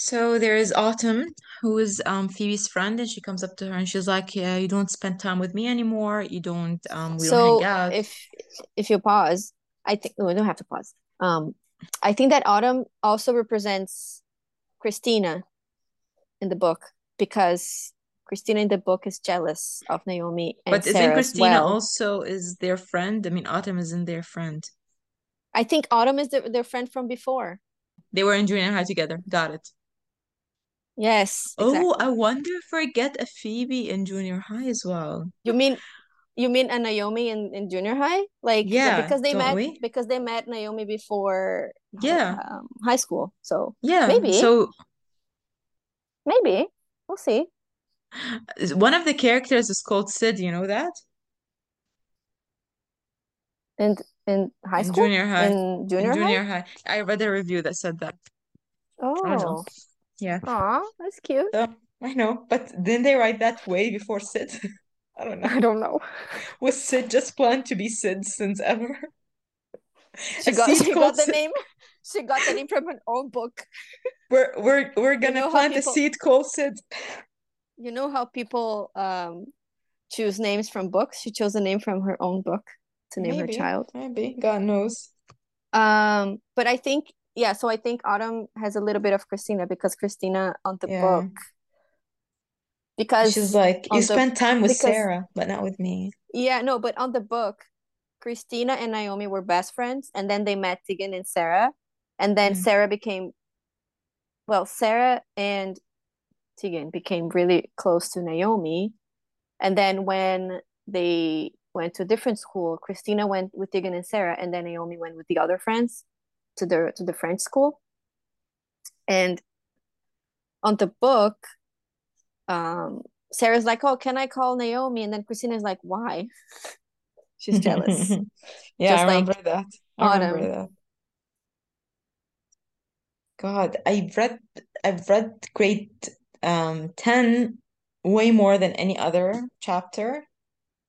S3: So there is Autumn, who is um Phoebe's friend, and she comes up to her and she's like, "Yeah, you don't spend time with me anymore. You don't um we don't
S2: So
S3: hang out."
S2: if if you pause, I think no, we don't have to pause. Um, I think that Autumn also represents Christina in the book because Christina in the book is jealous of Naomi and
S3: But isn't
S2: Sara
S3: Christina
S2: well.
S3: also is their friend? I mean, Autumn isn't their friend.
S2: I think Autumn is the, their friend from before.
S3: They were in junior high together. Got it.
S2: Yes,
S3: Oh. I wonder if I get a Phoebe in junior high as well.
S2: You mean you mean a Naomi in, in junior high? Like
S3: Yeah,
S2: because they met
S3: we?
S2: because they met Naomi before
S3: Yeah,
S2: um, high school. So
S3: yeah.
S2: maybe
S3: So
S2: maybe we'll see.
S3: one of the characters is called Sid, you know that?
S2: In in high
S3: In
S2: school?
S3: junior high.
S2: In
S3: In
S2: junior high?
S3: high. I read a review that said that. I don't know.
S2: Oh,
S3: Yeah.
S2: aw, that's cute.
S3: So, I know, but didn't they write that way before Sid? I don't know.
S2: I don't know.
S3: Was Sid just planned to be Sid since ever?
S2: She got she got the
S3: Sid.
S2: name. She got the name from her own book.
S3: We're we're we're gonna
S2: know how
S3: plant a seed called Sid.
S2: you know how people um choose names from books? She chose a name from her own book to name her child.
S3: maybe. God knows.
S2: Um, but I think yeah, so I think Autumn has a little bit of Christina because Christina on the
S3: Yeah.
S2: book
S3: She's like, you
S2: on the
S3: spent time with
S2: because
S3: Sara, but not with me.
S2: yeah, no, but on the book, Christina and Naomi were best friends, and then they met Tegan and Sara, and then
S3: Mm.
S2: Sara became well, Sara and Tegan became really close to Naomi, and then when they went to a different school, Christina went with Tegan and Sara, and then Naomi went with the other friends to the to the French school. And on the book, um, Sara's like, "Oh, can I call Naomi?" And then Christina's like, "Why?" She's jealous,
S3: Yeah,
S2: just
S3: I remember
S2: like
S3: that. I remember that. God, I've read I've read grade um 10 way more than any other chapter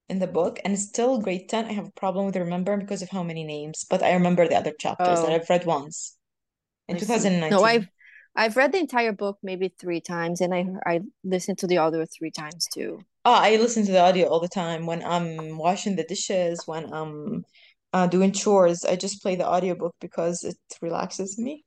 S3: in the book, and still grade 10 I have a problem with remembering because of how many names, but I remember the other chapters that
S2: Oh,
S3: I've read once in
S2: I see. No, I've I've read the entire book maybe three times, and I I listened to the audio three times too.
S3: Oh, I listen to the audio all the time when I'm washing the dishes, when I'm uh, doing chores. I just play the audiobook because it relaxes me.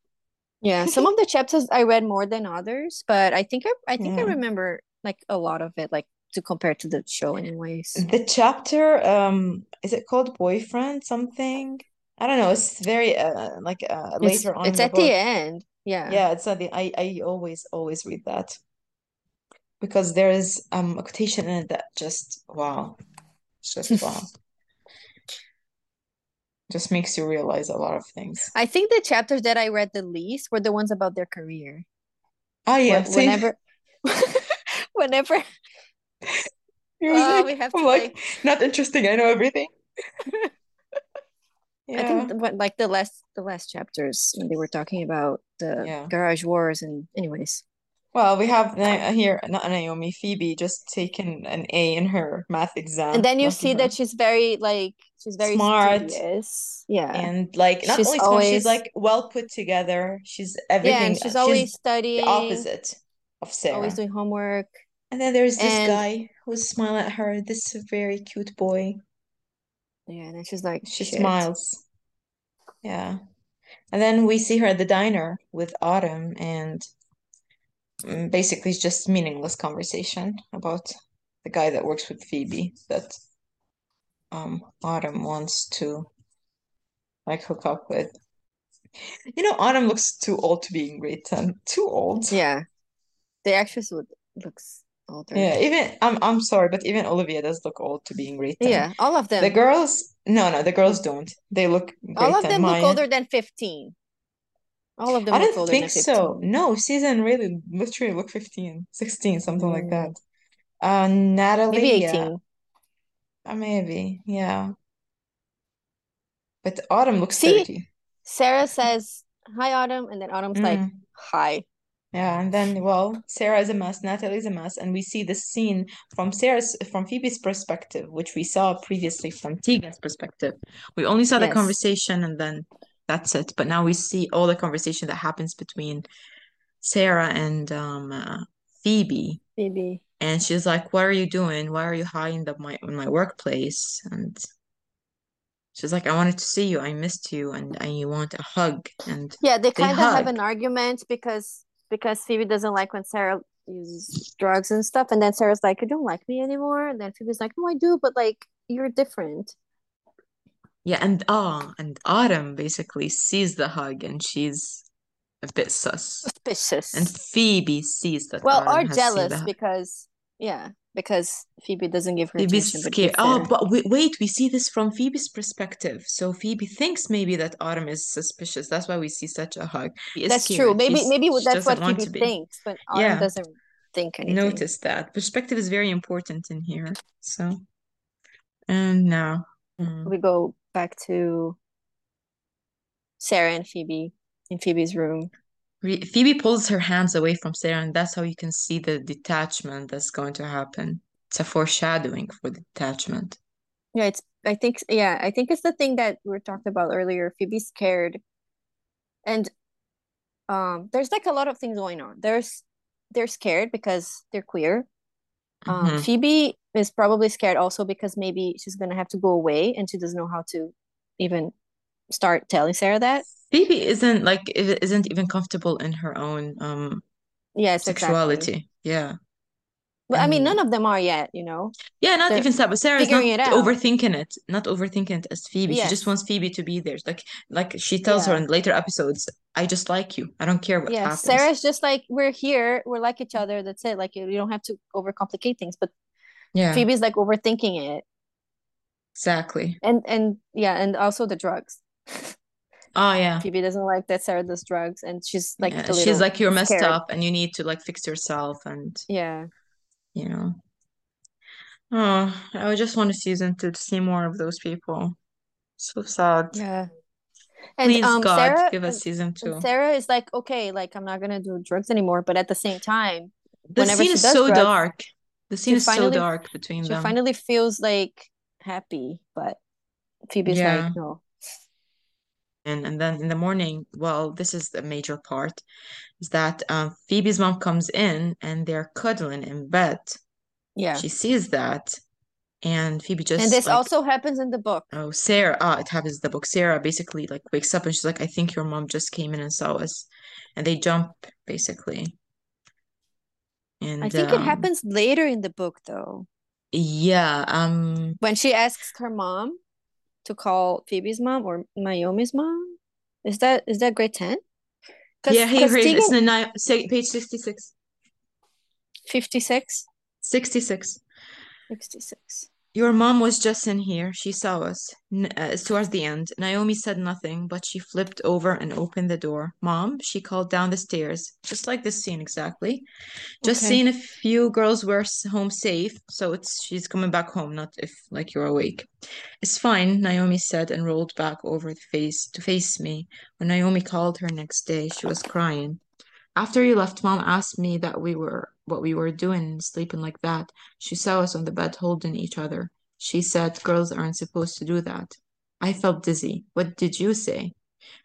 S2: Yeah, some of the chapters I read more than others, but I think I I think I remember like a lot of it, like to compare to the show anyways.
S3: The chapter, um, is it called Boyfriend something? I don't know. It's very uh like uh
S2: It's
S3: later on
S2: it's
S3: the
S2: at the end. Yeah.
S3: Yeah, it's at the I I always always read that because there is um a quotation in it that just wow, it's just wow, just makes you realize a lot of things.
S2: I think the chapters that I read the least were the ones about their career.
S3: Oh yeah,
S2: whenever whenever oh
S3: like
S2: we have to
S3: like
S2: like
S3: not interesting. I know everything.
S2: I think what like the last the last chapters when they were talking about the
S3: yeah.
S2: garage wars and anyways.
S3: Well, we have Na here not Naomi, Phoebe just taken an A in her math exam, And
S2: then you see
S3: her.
S2: that she's very like she's very
S3: Smart
S2: studious. Yeah.
S3: and like not
S2: She's
S3: only smart, she's like well put together. She's
S2: yeah, and
S3: everything.
S2: she's
S3: She's
S2: always
S3: the
S2: studying,
S3: opposite of Sarah.
S2: always doing homework.
S3: And then there's this
S2: And
S3: guy who's smiling at her, this is a very cute boy.
S2: yeah, and then she's like,
S3: She
S2: shit.
S3: smiles. Yeah. And then we see her at the diner with Autumn, and mm, basically it's just meaningless conversation about the guy that works with Phoebe that um Autumn wants to like hook up with. You know, Autumn looks too old to be in grade 10. Too old.
S2: Yeah. The actress would looks older.
S3: Yeah, even I'm I'm sorry, but even Olivia does look old to being 10.
S2: Yeah, all of them.
S3: The girls, no, no, the girls
S2: Mm.
S3: don't. They look
S2: All of
S3: 10.
S2: them look older than 15. All of them
S3: I don't think
S2: than
S3: so. No, season really literally look 15, 16, something like that.
S2: Mm,
S3: Uh,
S2: maybe
S3: Natalie, yeah,
S2: 18.
S3: uh, maybe, yeah. But Autumn looks
S2: See,
S3: 30.
S2: Sara says, Hi, Autumn. And then Autumn's like,
S3: Mm.
S2: Hi.
S3: Yeah, and then well, Sara is a mess, Natalie is a mess, and we see the scene from Sara's from Phoebe's perspective, which we saw previously from Tegan's perspective. We only saw the conversation and then that's it. But now we see all the conversation that happens between Sara and um uh, Phoebe.
S2: Phoebe.
S3: And she's like, "What are you doing? Why are you hiding in my in my workplace?" And she's like, "I wanted to see you. I missed you, and and you want a hug." And
S2: Yeah, they
S3: They
S2: kind of have an argument because because Phoebe doesn't like when Sara uses drugs and stuff, and then Sara's like, "You don't like me anymore," and then Phoebe's like, "No, I do, but like you're different."
S3: yeah, and ah, and Autumn basically sees the hug, and she's a bit sus.
S2: Suspicious.
S3: And Phoebe sees that
S2: well,
S3: Autumn
S2: are jealous because yeah, because Phoebe doesn't give her
S3: Phoebe's
S2: attention, but
S3: scared.
S2: gives
S3: Oh, but wait, wait, we see this from Phoebe's perspective. So Phoebe thinks maybe that Autumn is suspicious. That's why we see such a hug.
S2: That's
S3: scared.
S2: true. Maybe
S3: She's-
S2: maybe that's what Phoebe thinks, but Autumn
S3: Yeah.
S2: doesn't think anything.
S3: Notice that. Perspective is very important in here. So, and now, mm,
S2: We go back to Sara and Phoebe in Phoebe's room.
S3: Phoebe pulls her hands away from Sara, and that's how you can see the detachment that's going to happen. It's a foreshadowing for the detachment.
S2: Yeah, it's I think yeah, I think it's the thing that we were talking about earlier. Phoebe's scared. And um there's like a lot of things going on. There's they're scared because they're queer. Um
S3: Mhm.
S2: Phoebe is probably scared also because maybe she's gonna have to go away and she doesn't know how to even start telling Sara that.
S3: Phoebe isn't like isn't even comfortable in her own um
S2: Yes, exactly.
S3: sexuality. Yeah.
S2: But I mean none of them are yet, you know.
S3: Yeah, not
S2: They're
S3: even Sara, but Sara's not
S2: it
S3: overthinking it, not overthinking it as Phoebe. She just wants Phoebe to be there. Like like she tells her in later episodes, I just like you. I don't care what
S2: Yeah,
S3: happens.
S2: Sara's just like we're here, we're like each other, that's it. Like you, you don't have to overcomplicate things. But
S3: Yeah,
S2: Phoebe's like overthinking it.
S3: exactly.
S2: And and yeah, and also the drugs.
S3: Oh yeah.
S2: Phoebe doesn't like that Sara does drugs, and she's like
S3: Yeah, she's like you're messed
S2: scared.
S3: up and you need to like fix yourself and
S2: Yeah,
S3: you know. Oh, I just want a season two to see more of those people. So sad.
S2: yeah. And
S3: Please,
S2: um,
S3: God,
S2: Sara,
S3: give us season two.
S2: Sara is like, okay, like I'm not gonna do drugs anymore, but at the same time,
S3: The scene is so
S2: drugs,
S3: dark. The scene is so dark between
S2: she
S3: them.
S2: finally feels like happy, but Phoebe's
S3: Yeah.
S2: like, no.
S3: And and then in the morning, well, this is the major part, is that um, Phoebe's mom comes in and they're cuddling in bed.
S2: Yeah.
S3: She sees that, and Phoebe just
S2: And this
S3: like,
S2: also happens in the book.
S3: oh, Sara, ah, it happens in the book. Sara basically like wakes up and she's like, I think your mom just came in and saw us, and they jump basically. And
S2: I think it
S3: um,
S2: happens later in the book though.
S3: Yeah, um,
S2: When she asks her mom to call Phoebe's mom or Naomi's mom. Is that is that grade 10?
S3: yeah, here, it's
S2: Tegan,
S3: in the ni- say, page 66.
S2: 56?
S3: 66.
S2: 66.
S3: Your mom was just in here. She saw us. Uh, towards the end. Naomi said nothing, but she flipped over and opened the door. Mom, she called down the stairs, just like this scene exactly. Just
S2: Okay.
S3: seeing if you girls were home safe. So it's she's coming back home, not if like you're awake. It's fine, Naomi said and rolled back over the face to face me. When Naomi called her next day, she was crying. After you left, Mom asked me that we were what we were doing, sleeping like that. She saw us on the bed holding each other. She said girls aren't supposed to do that. I felt dizzy. What did you say?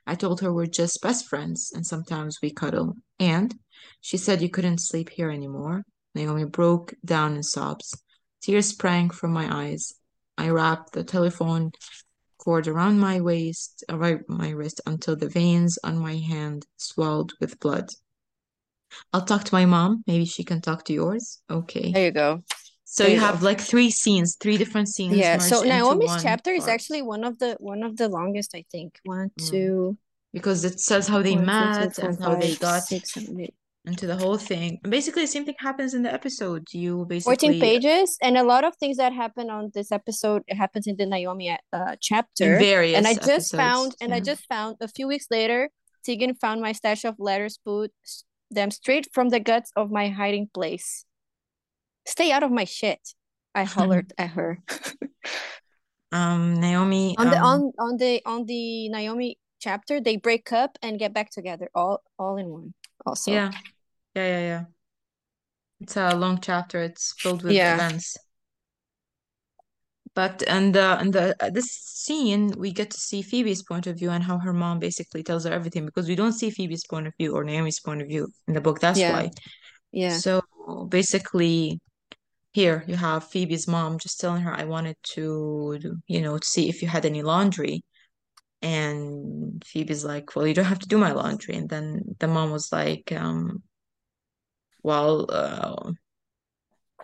S3: I told her we're just best friends and sometimes we cuddle. And she said you couldn't sleep here anymore. Naomi broke down in sobs. Tears sprang from my eyes. I wrapped the telephone cord around my waist, around my wrist until the veins on my hand swelled with blood. I'll talk to my mom. Maybe she can talk to yours. Okay.
S2: There you go.
S3: So
S2: there
S3: you
S2: you
S3: have like three scenes, three different scenes
S2: Yeah, so Naomi's chapter is actually one of the one of the longest, I think. One,
S3: Mm.
S2: two,
S3: because it says how they
S2: one, two,
S3: met
S2: four,
S3: and how they
S2: five,
S3: got
S2: six, seven, eight.
S3: into the whole thing. And basically, the same thing happens in the episode. You basically 14
S2: pages and a lot of things that happen on this episode it happens in the Naomi uh,
S3: in
S2: chapter
S3: various
S2: and I just
S3: episodes.
S2: found and I just found a few weeks later Tegan found my stash of letters put them straight from the guts of my hiding place stay out of my shit I hollered at her
S3: Um, Naomi.
S2: on the
S3: um,
S2: on on the on the Naomi chapter they break up and get back together all all in one also
S3: yeah. Yeah, yeah, yeah. It's a long chapter. It's filled with
S2: Yeah.
S3: events. But and the and the uh, this scene we get to see Phoebe's point of view and how her mom basically tells her everything because we don't see Phoebe's point of view or Naomi's point of view in the book. That's
S2: Yeah.
S3: why.
S2: Yeah.
S3: So basically, here you have Phoebe's mom just telling her, "I wanted to, you know, to see if you had any laundry." And Phoebe's like, "Well, you don't have to do my laundry." And then the mom was like, um, "Well, uh,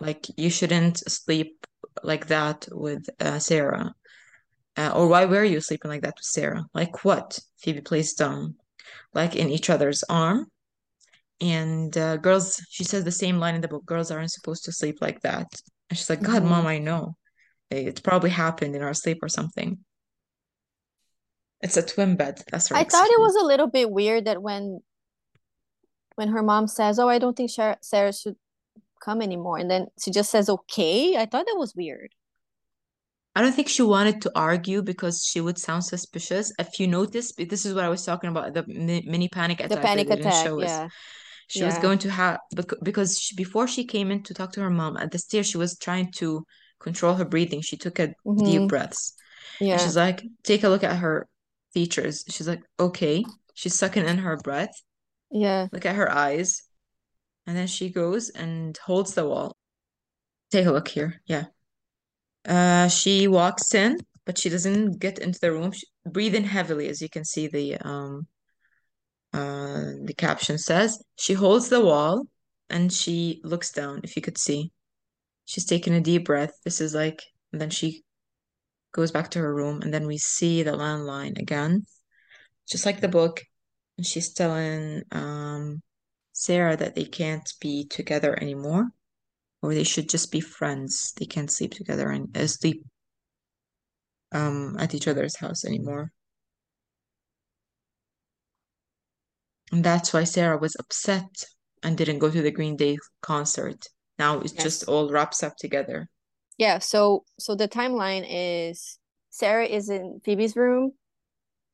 S3: like you shouldn't sleep like that with uh, Sara." Uh, or why were you sleeping like that with Sara? Like what? Phoebe plays dumb, like in each other's arm. And uh, girls, she says the same line in the book, girls aren't supposed to sleep like that. And she's like, God,
S2: Mhm.
S3: mom, I know. It probably happened in our sleep or something. It's a twin bed. That's right.
S2: I thought it was a little bit weird that when when her mom says, "Oh, I don't think Sara, Sara should come anymore," and then she just says, "Okay," I thought that was weird.
S3: I don't think she wanted to argue because she would sound suspicious. If you notice, this is what I was talking about, the mini panic
S2: The
S3: attack that
S2: panic attack,
S3: us.
S2: yeah,
S3: She was going to have because she, before she came in to talk to her mom at the stairs, she was trying to control her breathing. She took a deep
S2: hmm
S3: breaths. And
S2: Yeah,
S3: she's like, take a look at her features. She's like, okay. She's sucking in her breath.
S2: yeah.
S3: Look at her eyes. And then she goes and holds the wall. Take a look here. Yeah. Uh, she walks in, but she doesn't get into the room. She, breathing heavily, as you can see the um uh the caption says. She holds the wall and she looks down, if you could see. She's taking a deep breath. This is like, and then she goes back to her room, and then we see the landline again, just like the book. And she's telling um Sara that they can't be together anymore, or they should just be friends. They can't sleep together and uh, sleep um at each other's house anymore. And that's why Sara was upset and didn't go to the Green Day concert. Now it just all wraps up together.
S2: Yeah, so so the timeline is Sara is in Phoebe's room.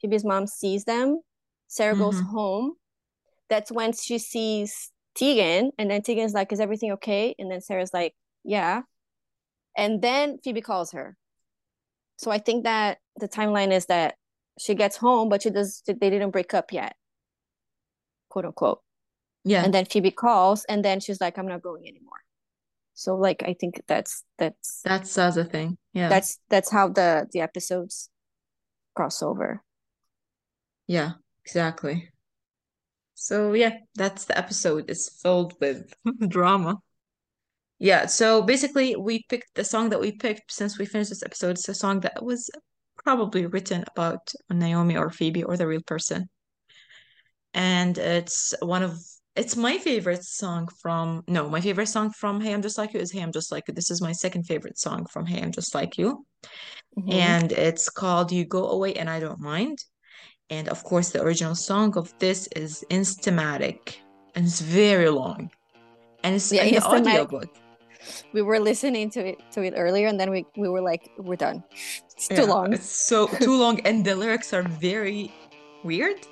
S2: Phoebe's mom sees them. Sara goes
S3: hmm
S2: home. That's when she sees Tegan, and then Tegan's like, "Is everything okay?" And then Sara's like, "Yeah." And then Phoebe calls her. So I think that the timeline is that she gets home, but she does they didn't break up yet, quote unquote.
S3: Yeah,
S2: And then Phoebe calls, and then she's like, "I'm not going anymore." So like I think that's that's
S3: that's the thing. Yeah,
S2: that's that's how the the episodes cross over.
S3: yeah, exactly. So yeah, that's the episode. It's filled with drama. Yeah, so basically we picked the song that we picked since we finished this episode. It's a song that was probably written about Naomi or Phoebe or the real person. And it's one of it's my favorite song from no, my favorite song from Hey I'm Just Like You is Hey I'm Just Like You. This is my second favorite song from Hey I'm Just Like You.
S2: Mhm.
S3: And it's called You Go Away and I Don't Mind. And of course, the original song of this is Instamatic, and it's very long. And it's
S2: Yeah,
S3: in the audiobook.
S2: We were listening to it to it earlier, and then we we were like, "We're done. It's too
S3: Yeah,
S2: long."
S3: it's so too long, and the lyrics are very weird.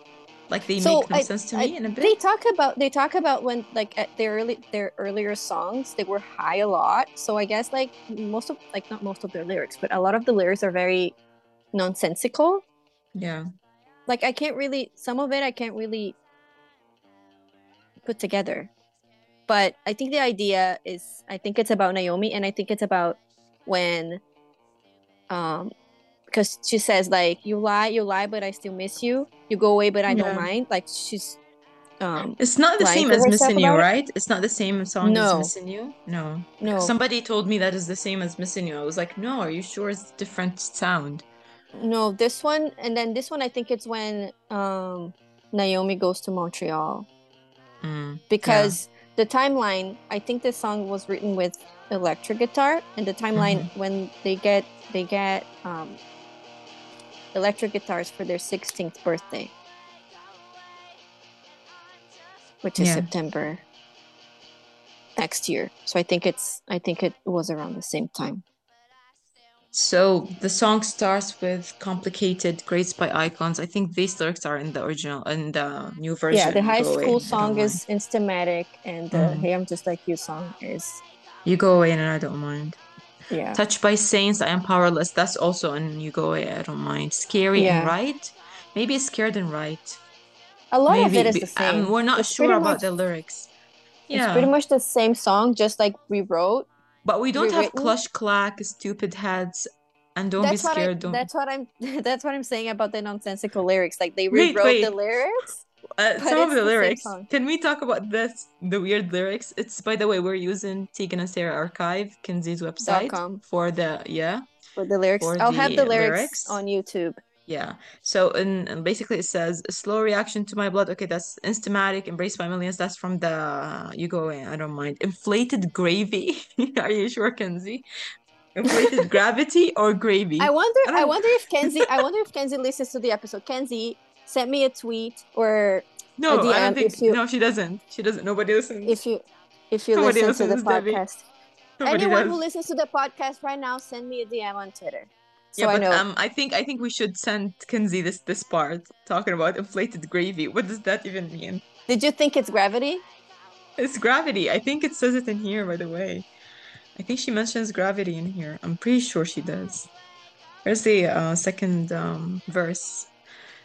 S3: Like they
S2: So
S3: make no
S2: I,
S3: sense to
S2: I
S3: me in a bit, they
S2: talk about they talk about when like at their early their earlier songs they were high a lot. So I guess like most of like not most of their lyrics, but a lot of the lyrics are very nonsensical.
S3: Yeah,
S2: Like I can't really some of it I can't really put together. But I think the idea is I think it's about Naomi and I think it's about when um because she says like you lie, you lie, but I still miss you. You go away, but I don't mind. Like she's um
S3: it's not the same as Missing You,
S2: about it.
S3: right? It's not the same song as
S2: No.
S3: Missing You. No,
S2: No.
S3: somebody told me that is the same as Missing You. I was like, no, are you sure it's different sound?
S2: No, this one and then this one I think it's when um Naomi goes to Montreal
S3: Mm,
S2: because the timeline I think this song was written with electric guitar and the timeline
S3: Mm-hmm.
S2: when they get they get um electric guitars for their 16th birthday which is
S3: Yeah.
S2: September next year. So I think it's I think it was around the same time.
S3: So the song starts with complicated grades by icons. I think these lyrics are in the original in the new version.
S2: Yeah, the high school song is Instamatic, and the
S3: Mhm.
S2: Hey I'm Just Like You song is
S3: You go away and I don't mind.
S2: yeah.
S3: Touched by Saints, I am powerless. That's also in You Go Away, I don't mind. Scary and right. Maybe scared and right.
S2: A lot of it is the same.
S3: um, we're not
S2: It's
S3: sure about
S2: much-
S3: the lyrics. Yeah.
S2: It's pretty much the same song, just like we wrote.
S3: But we don't have clush clack, stupid heads, and don't
S2: that's
S3: be
S2: what I.
S3: scared. Don't.
S2: That's what I'm. That's what I'm saying about the nonsensical lyrics. Like they
S3: Wait,
S2: rewrote the lyrics.
S3: Uh, some of the
S2: the
S3: lyrics. Can we talk about this? The weird lyrics. It's by the way, we're using Tegan and Sara Archive, Kinsey's website
S2: com.
S3: for the yeah,
S2: For the lyrics,
S3: For
S2: I'll have
S3: the
S2: the lyrics,
S3: lyrics.
S2: on YouTube.
S3: Yeah. So and, and basically it says slow reaction to my blood. Okay, that's Instamatic, embraced by millions. That's from the you go away. I don't mind. Inflated gravy. Are you sure, Kinsey? Inflated gravity or gravy?
S2: I wonder.
S3: I
S2: I, wonder if Kenzie. I wonder if Kenzie listens to the episode. Kenzie, send me a tweet or
S3: no, I
S2: DM
S3: don't think.
S2: you-
S3: No, she doesn't. She doesn't. Nobody listens.
S2: if you if you
S3: Nobody
S2: listen to the podcast. Anyone
S3: does.
S2: who listens to the podcast right now, send me a DM on Twitter. So
S3: Yeah,
S2: I
S3: but
S2: know.
S3: um, I think I think we should send Kinsey this this part talking about inflated gravy. What does that even mean?
S2: Did you think it's gravity?
S3: It's gravity. I think it says it in here, by the way. I think she mentions gravity in here. I'm pretty sure she does. Here's the uh, second um, verse.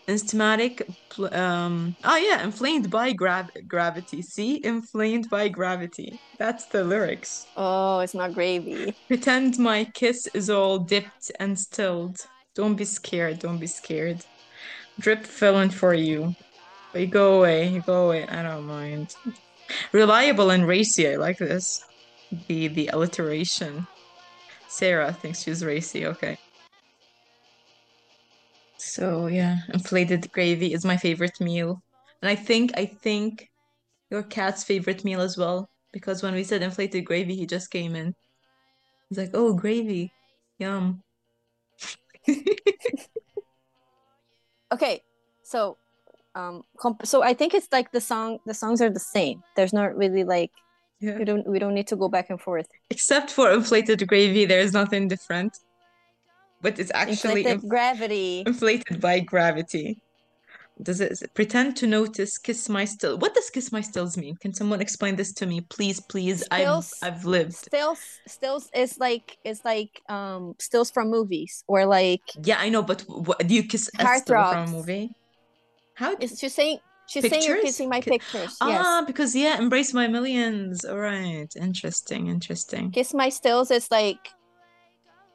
S3: Instamatic, pl- um, oh yeah, inflamed by grav gravity. See, inflamed by gravity. That's the lyrics.
S2: Oh, it's not gravy.
S3: Pretend my kiss is all dipped and stilled. Don't be scared, don't be scared. Drip filling for you. But you go away, you go away, I don't mind. Reliable and racy, I like this. The the alliteration. Sara thinks she's racy, okay. So yeah, inflated gravy is my favorite meal. And I think I think your cat's favorite meal as well. Because when we said inflated gravy, he just came in. He's like, oh, gravy. Yum.
S2: Okay, so um, comp- so I think it's like the song. The songs are the same. There's not really like
S3: Yeah.
S2: we don't we don't need to go back and forth.
S3: Except for inflated gravy, there's nothing different. But it's actually
S2: Inflated
S3: inf-
S2: gravity.
S3: inflated by gravity. Does it pretend to notice kiss my still? What does kiss my stills mean? Can someone explain this to me, please, please? I've I've lived.
S2: Stills stills is like it's like um stills from movies or like
S3: Yeah, I know, but what do you kiss a still from a movie? How?
S2: is she saying she's saying you're kissing my pictures. Yes.
S3: Ah, because yeah, embrace my millions. All right, interesting, interesting.
S2: Kiss my stills is like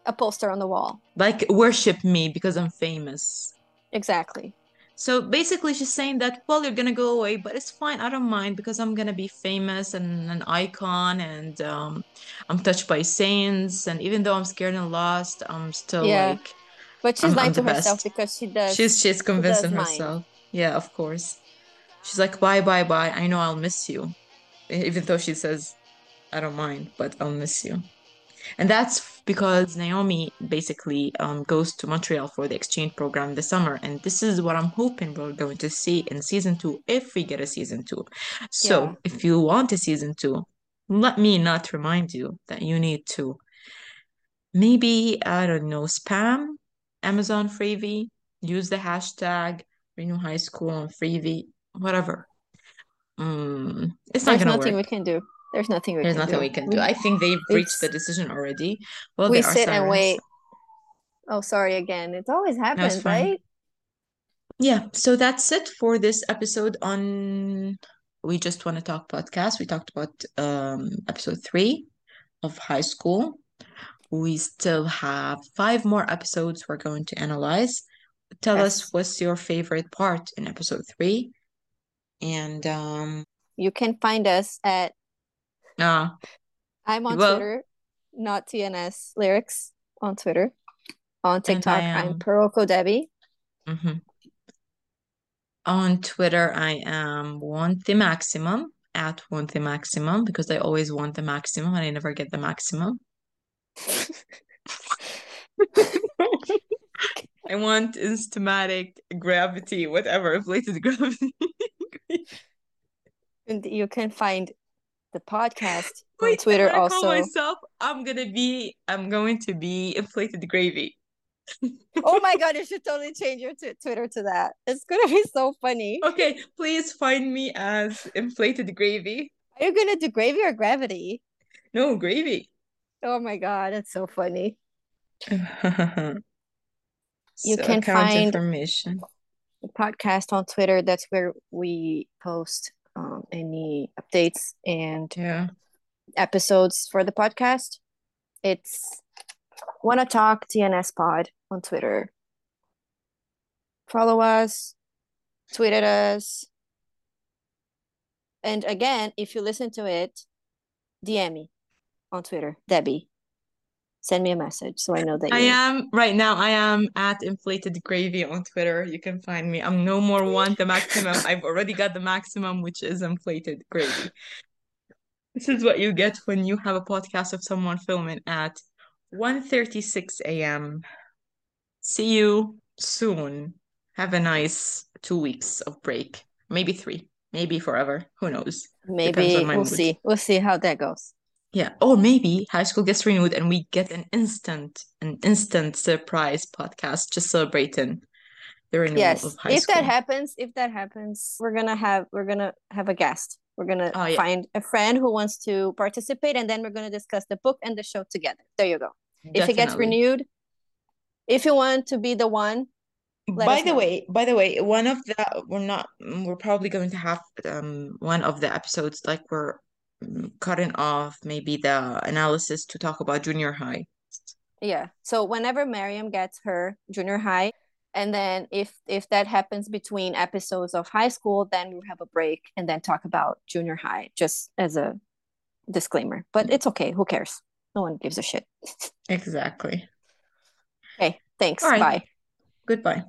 S2: a poster on the wall.
S3: Like worship me because I'm famous.
S2: Exactly.
S3: So basically, she's saying that, well, you're gonna go away, but it's fine. I don't mind because I'm gonna be famous and an icon, and um, I'm touched by saints. And even though I'm scared and lost, I'm still
S2: Yeah.
S3: like,
S2: But she's
S3: I'm-
S2: lying
S3: I'm
S2: to herself
S3: best.
S2: because she does
S3: she's she's convincing
S2: mind.
S3: herself. Yeah, of course. She's like, bye, bye, bye. I know I'll miss you, even though she says, I don't mind, but I'll miss you. And that's because Naomi basically um, goes to Montreal for the exchange program this summer. And this is what I'm hoping we're going to see in season two, if we get a season two. So
S2: Yeah.
S3: if you want a season two, let me not remind you that you need to maybe, I don't know, spam Amazon Freevee, use the hashtag Renew High School on Freevee, whatever. Mm, it's not
S2: There's
S3: gonna
S2: nothing
S3: work.
S2: we can do. There's nothing we
S3: There's
S2: can
S3: nothing
S2: do.
S3: we can do. I think they've reached the decision already. Well,
S2: we sit and wait. Oh, sorry again. It always happens, right?
S3: Yeah, so that's it for this episode on We Just Want to Talk podcast. We talked about um episode three of high school. We still have five more episodes we're going to analyze. Tell us what's your favorite part in episode three. And um
S2: You can find us at
S3: uh
S2: I'm on
S3: Well-
S2: Twitter, not TNS lyrics on Twitter. On TikTok, I'm Peroko Debbie.
S3: mhm. On Twitter, I am want the maximum at want the maximum because I always want the maximum and I never get the maximum. I want instamatic gravity, whatever, inflated gravity.
S2: And you can find the podcast on Twitter
S3: I'm
S2: also.
S3: call myself. I'm gonna be. I'm going to be inflated gravy.
S2: oh my god, you should totally change your t- Twitter to that. It's gonna be so funny.
S3: Okay, please find me as inflated gravy.
S2: Are you gonna do gravy or gravity?
S3: No, gravy.
S2: Oh my god, that's so funny.
S3: you
S2: You
S3: So
S2: can find-
S3: information.
S2: The podcast on Twitter, that's where we post um, any updates and
S3: Yeah.
S2: episodes for the podcast. It's Wanna Talk TNS Pod on Twitter. Follow us, tweet at us. And again, if you listen to it, DM me on Twitter, Debbie. Send me a message so I know that
S3: I am right now. I am at inflated gravy on Twitter. You can find me. I'm no more one the maximum. I've already got the maximum, which is inflated gravy. This is what you get when you have a podcast of someone filming at 1:36 a.m. See you soon. Have a nice two weeks of break. Maybe three. Maybe forever. Who knows?
S2: maybe we'll
S3: mood.
S2: see. We'll see how that goes.
S3: Yeah. Or maybe high school gets renewed and we get an instant, an instant surprise podcast just celebrating the renewal
S2: Yes.
S3: of high
S2: If
S3: school.
S2: If that happens, if that happens, we're gonna have we're gonna have a guest. We're gonna
S3: Oh, yeah.
S2: find a friend who wants to participate and then we're gonna discuss the book and the show together. There you go. If it gets renewed, if you want to be the one, let
S3: By the
S2: know.
S3: way, by the way, one of the we're not we're probably going to have um one of the episodes like we're Mm, cutting off maybe the analysis to talk about junior high.
S2: Yeah. So whenever Miriam gets her junior high, and then if if that happens between episodes of high school, then we'll have a break and then talk about junior high, just as a disclaimer. But it's okay. Who cares? No one gives a shit.
S3: Exactly.
S2: Okay. Thanks.
S3: Right.
S2: Bye.
S3: Goodbye.